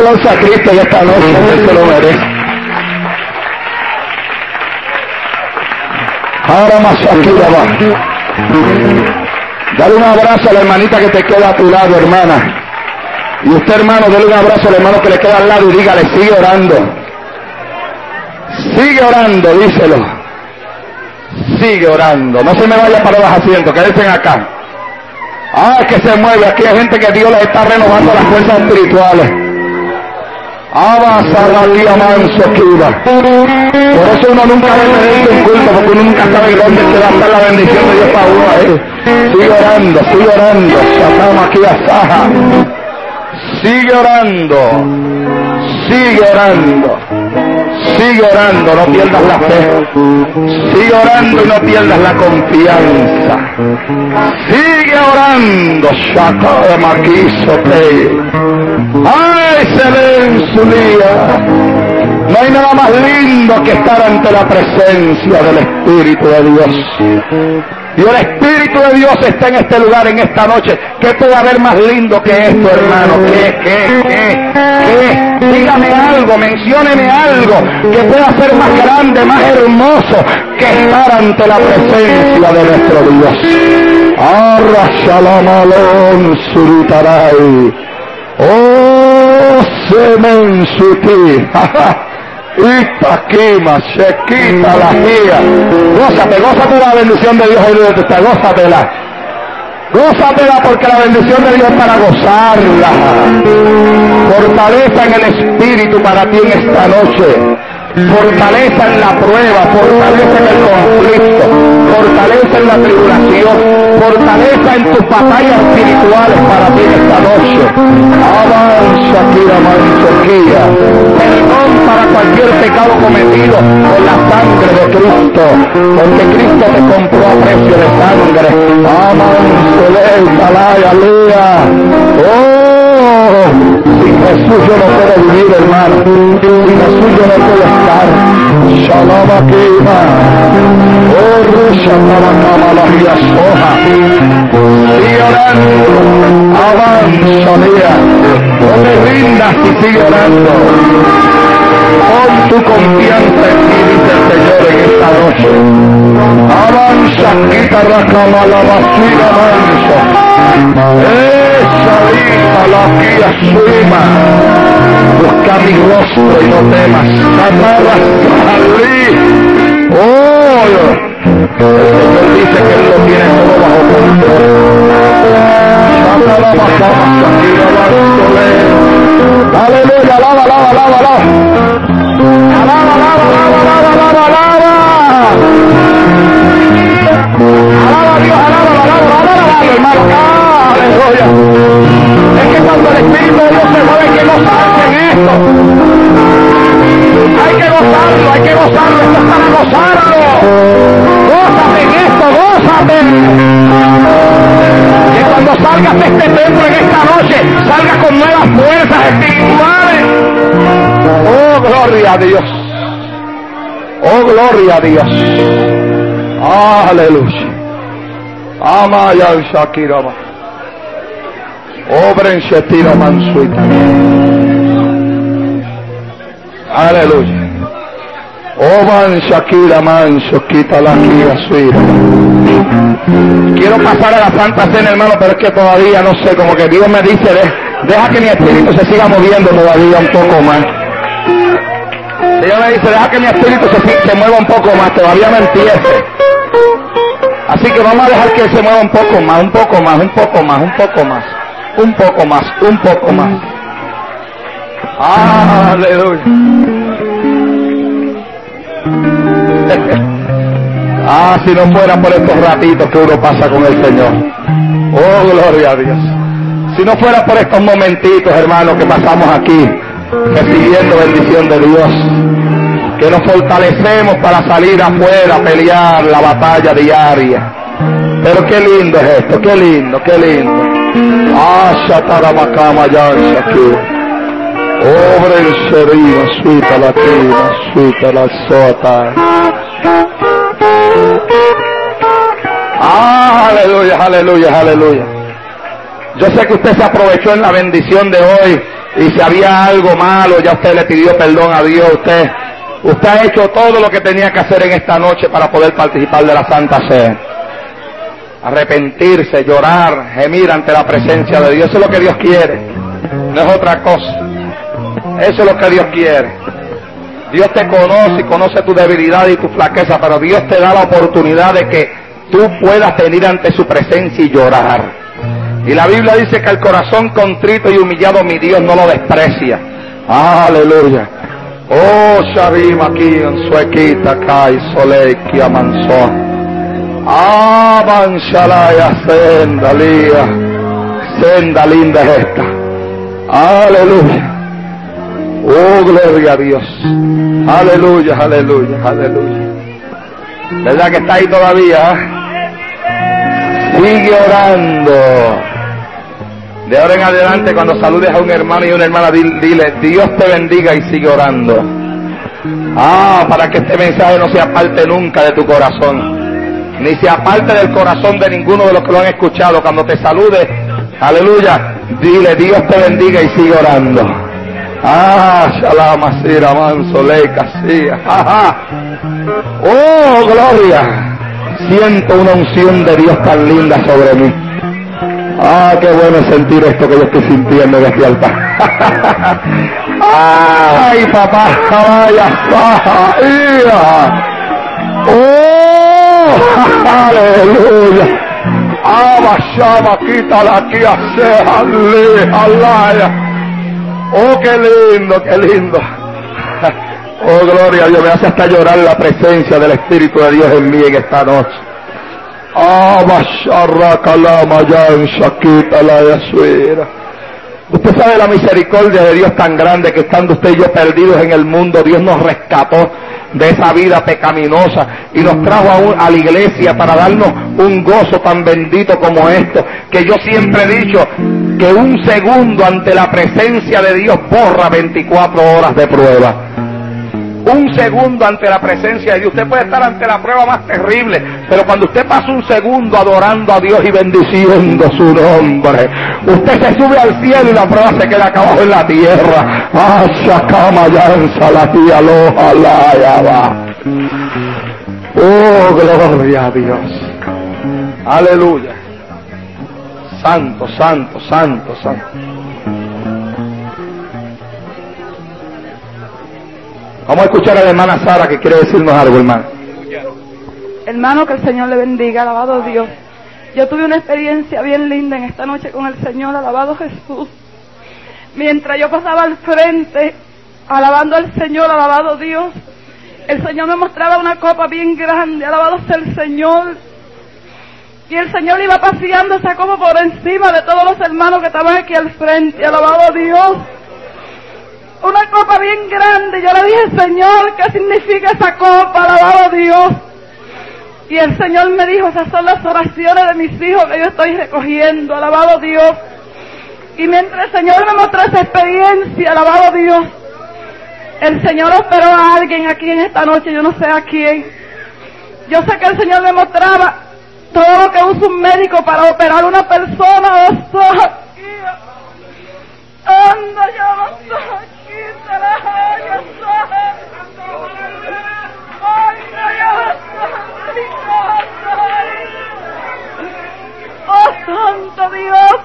aplauso a Cristo en esta noche, Él se lo merece. Ahora más aquí abajo. Dale un abrazo a la hermanita que te queda a tu lado, hermana. Y usted, hermano, dale un abrazo al hermano que le queda al lado y dígale, sigue orando. Sigue orando, díselo. Sigue orando. No se me vaya para los asientos, quédense acá. Ah, que se mueve. Aquí hay gente que Dios le está renovando las fuerzas espirituales. Por eso uno nunca debe tener un culto, porque uno nunca sabe dónde se va a estar la bendición de Dios para uno ahí. Sigue orando, sigue orando. Aquí Saja. Sigue orando. Sigue orando. Sigue orando, no pierdas la fe. Sigue orando y no pierdas la confianza. Sigue orando. Shaka Maquisote. ¡Ay, se ve en su día! No hay nada más lindo que estar ante la presencia del Espíritu de Dios. Y el Espíritu de Dios está en este lugar, en esta noche. ¿Qué puede haber más lindo que esto, hermano? ¿Qué, qué, qué? Dígame algo, mencióneme algo que pueda ser más grande, más hermoso que estar ante la presencia de nuestro Dios. Arra shalom suritarai. Oh, semen suti. [LAUGHS] Itaquima, se quita la guía. Gózate, gózate la bendición de Dios hoy de esta, gózatela. Gózatela porque la bendición de Dios es para gozarla. Fortaleza en el Espíritu para ti en esta noche fortaleza en la prueba, fortaleza en el conflicto, fortaleza en la tribulación, fortaleza en tus batallas espirituales para ti esta noche. Avanza, Kira Mansoquía. Perdón para cualquier pecado cometido con la sangre de Cristo, porque Cristo te compró a precio de sangre. Amanso, aleluya. Oh, Jesús yo no puedo vivir, hermano. Sin Jesús yo no puedo estar. Shalom Akima. Oh, Rusha Tabakama la vía soja. Sigue orando. Avanza, mía. No te rindas y sigue orando. Pon tu confianza en ti, dice el Señor en esta noche. Avanza, quita la cama, la vacía, avanza. Esa hija, la guía suima. Busca mi rostro y no temas. Amarra, salí. Oh, el Señor dice que Él lo tiene todo bajo control. Saca la bajada, saquila, la Aleluya, alaba, alaba, alaba, alaba. Alaba, alaba, alaba, alaba, alaba, alaba. Alaba a Dios, alaba, alaba, alaba, alaba, hermano. Aleluya. Cuando el Espíritu de Dios se mueve hay que gozarse en esto. Hay que gozarlo, hay que gozarlo, esto es para gozarlo. Gózate en esto, gózate. Que cuando salgas de este templo en esta noche, salgas con nuevas fuerzas espirituales. Oh, gloria a Dios. Oh, gloria a Dios. Aleluya. Amaya Shakirama. Obren Shetira Mansuita. Aleluya. Oban Shakira Manso, quita la. Quiero pasar a la Santa Cena, hermano, pero es que todavía no sé, como que Dios me dice, de- deja que mi espíritu se siga moviendo todavía un poco más. Dios me dice, deja que mi espíritu se, se mueva un poco más, todavía no empiece. Así que vamos a dejar que se mueva un poco más, un poco más, un poco más, un poco más, un poco más, un poco más. Aleluya. [LAUGHS] ah, si no fuera por estos ratitos que uno pasa con el Señor. Oh, gloria a Dios. Si no fuera por estos momentitos, hermanos, que pasamos aquí, recibiendo bendición de Dios, que nos fortalecemos para salir afuera a pelear la batalla diaria. Pero qué lindo es esto, qué lindo, qué lindo. Ah. Obre el serino, suita la tina, suita la sota. Ah, aleluya, aleluya, aleluya. Yo sé que usted se aprovechó en la bendición de hoy Y si había algo malo, ya usted le pidió perdón a Dios. Usted, usted ha hecho todo lo que tenía que hacer en esta noche para poder participar de la Santa Cena. Arrepentirse, llorar, gemir ante la presencia de Dios. Es lo que Dios quiere. No es otra cosa. Eso es lo que Dios quiere. Dios te conoce y conoce tu debilidad y tu flaqueza, pero Dios te da la oportunidad de que tú puedas venir ante su presencia y llorar. Y la Biblia dice que el corazón contrito y humillado mi Dios no lo desprecia. Aleluya. Oh, Shabim aquí en Suequita, Kai, Soleiki, Avanshalaya, senda, lía. Senda linda es esta. Aleluya. Oh, gloria a Dios. Aleluya, aleluya, aleluya. ¿Verdad que está ahí todavía? Sigue orando. De ahora en adelante, cuando saludes a un hermano y una hermana, dile, Dios te bendiga y sigue orando. Ah, para que este mensaje no se aparte nunca de tu corazón, ni se aparte del corazón de ninguno de los que lo han escuchado. Cuando te salude, aleluya, dile, Dios te bendiga y sigue orando. Ah, shalom, asira, manso, Oh, gloria. Siento una unción de Dios tan linda sobre mí. Ah, qué bueno sentir esto que yo estoy sintiendo de aquí altar. [LAUGHS] Ay, papá, vaya, Oh, aleluya. Abba, Shama, quítala aquí, alaya. Oh, qué lindo, qué lindo. Oh, gloria a Dios, me hace hasta llorar la presencia del Espíritu de Dios en mí en esta noche. Usted sabe la misericordia de Dios tan grande que estando usted y yo perdidos en el mundo, Dios nos rescató de esa vida pecaminosa y nos trajo a, la iglesia para darnos un gozo tan bendito como esto, que yo siempre he dicho que un segundo ante la presencia de Dios borra 24 horas de prueba un segundo ante la presencia de Dios. Usted puede estar ante la prueba más terrible, pero cuando usted pasa un segundo adorando a Dios y bendiciendo su nombre, usted se sube al cielo y la prueba se queda acá en la tierra. Oh, gloria a Dios. Aleluya. Santo, santo, santo, santo. Vamos a escuchar a la hermana Sara que quiere decirnos algo, hermano. Hermano, que el Señor le bendiga, alabado Dios. Yo tuve una experiencia bien linda en esta noche con el Señor, alabado Jesús. Mientras yo pasaba al frente, alabando al Señor, alabado Dios, el Señor me mostraba una copa bien grande, alabado sea el Señor. Y el Señor iba paseando esa copa por encima de todos los hermanos que estaban aquí al frente, alabado Dios una copa bien grande. Yo le dije, Señor, ¿qué significa esa copa? Alabado Dios. Y el Señor me dijo, esas son las oraciones de mis hijos que yo estoy recogiendo. Alabado Dios. Y mientras el Señor me mostró esa experiencia, alabado Dios, el Señor operó a alguien aquí en esta noche, yo no sé a quién. Yo sé que el Señor me mostraba todo lo que usa un médico para operar a una persona. Anda, yo Oh, santo Dios.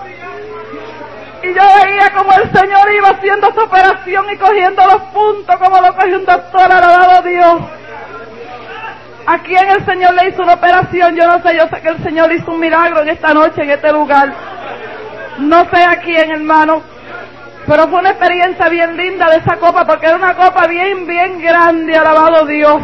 Y yo veía como el Señor iba haciendo su operación y cogiendo los puntos como lo cogió un doctor, alabado Dios. ¿A quién el Señor le hizo una operación? Yo no sé, yo sé que el Señor hizo un milagro en esta noche, en este lugar. No sé a quién, hermano, pero fue una experiencia bien linda de esa copa, porque era una copa bien, bien grande, alabado Dios.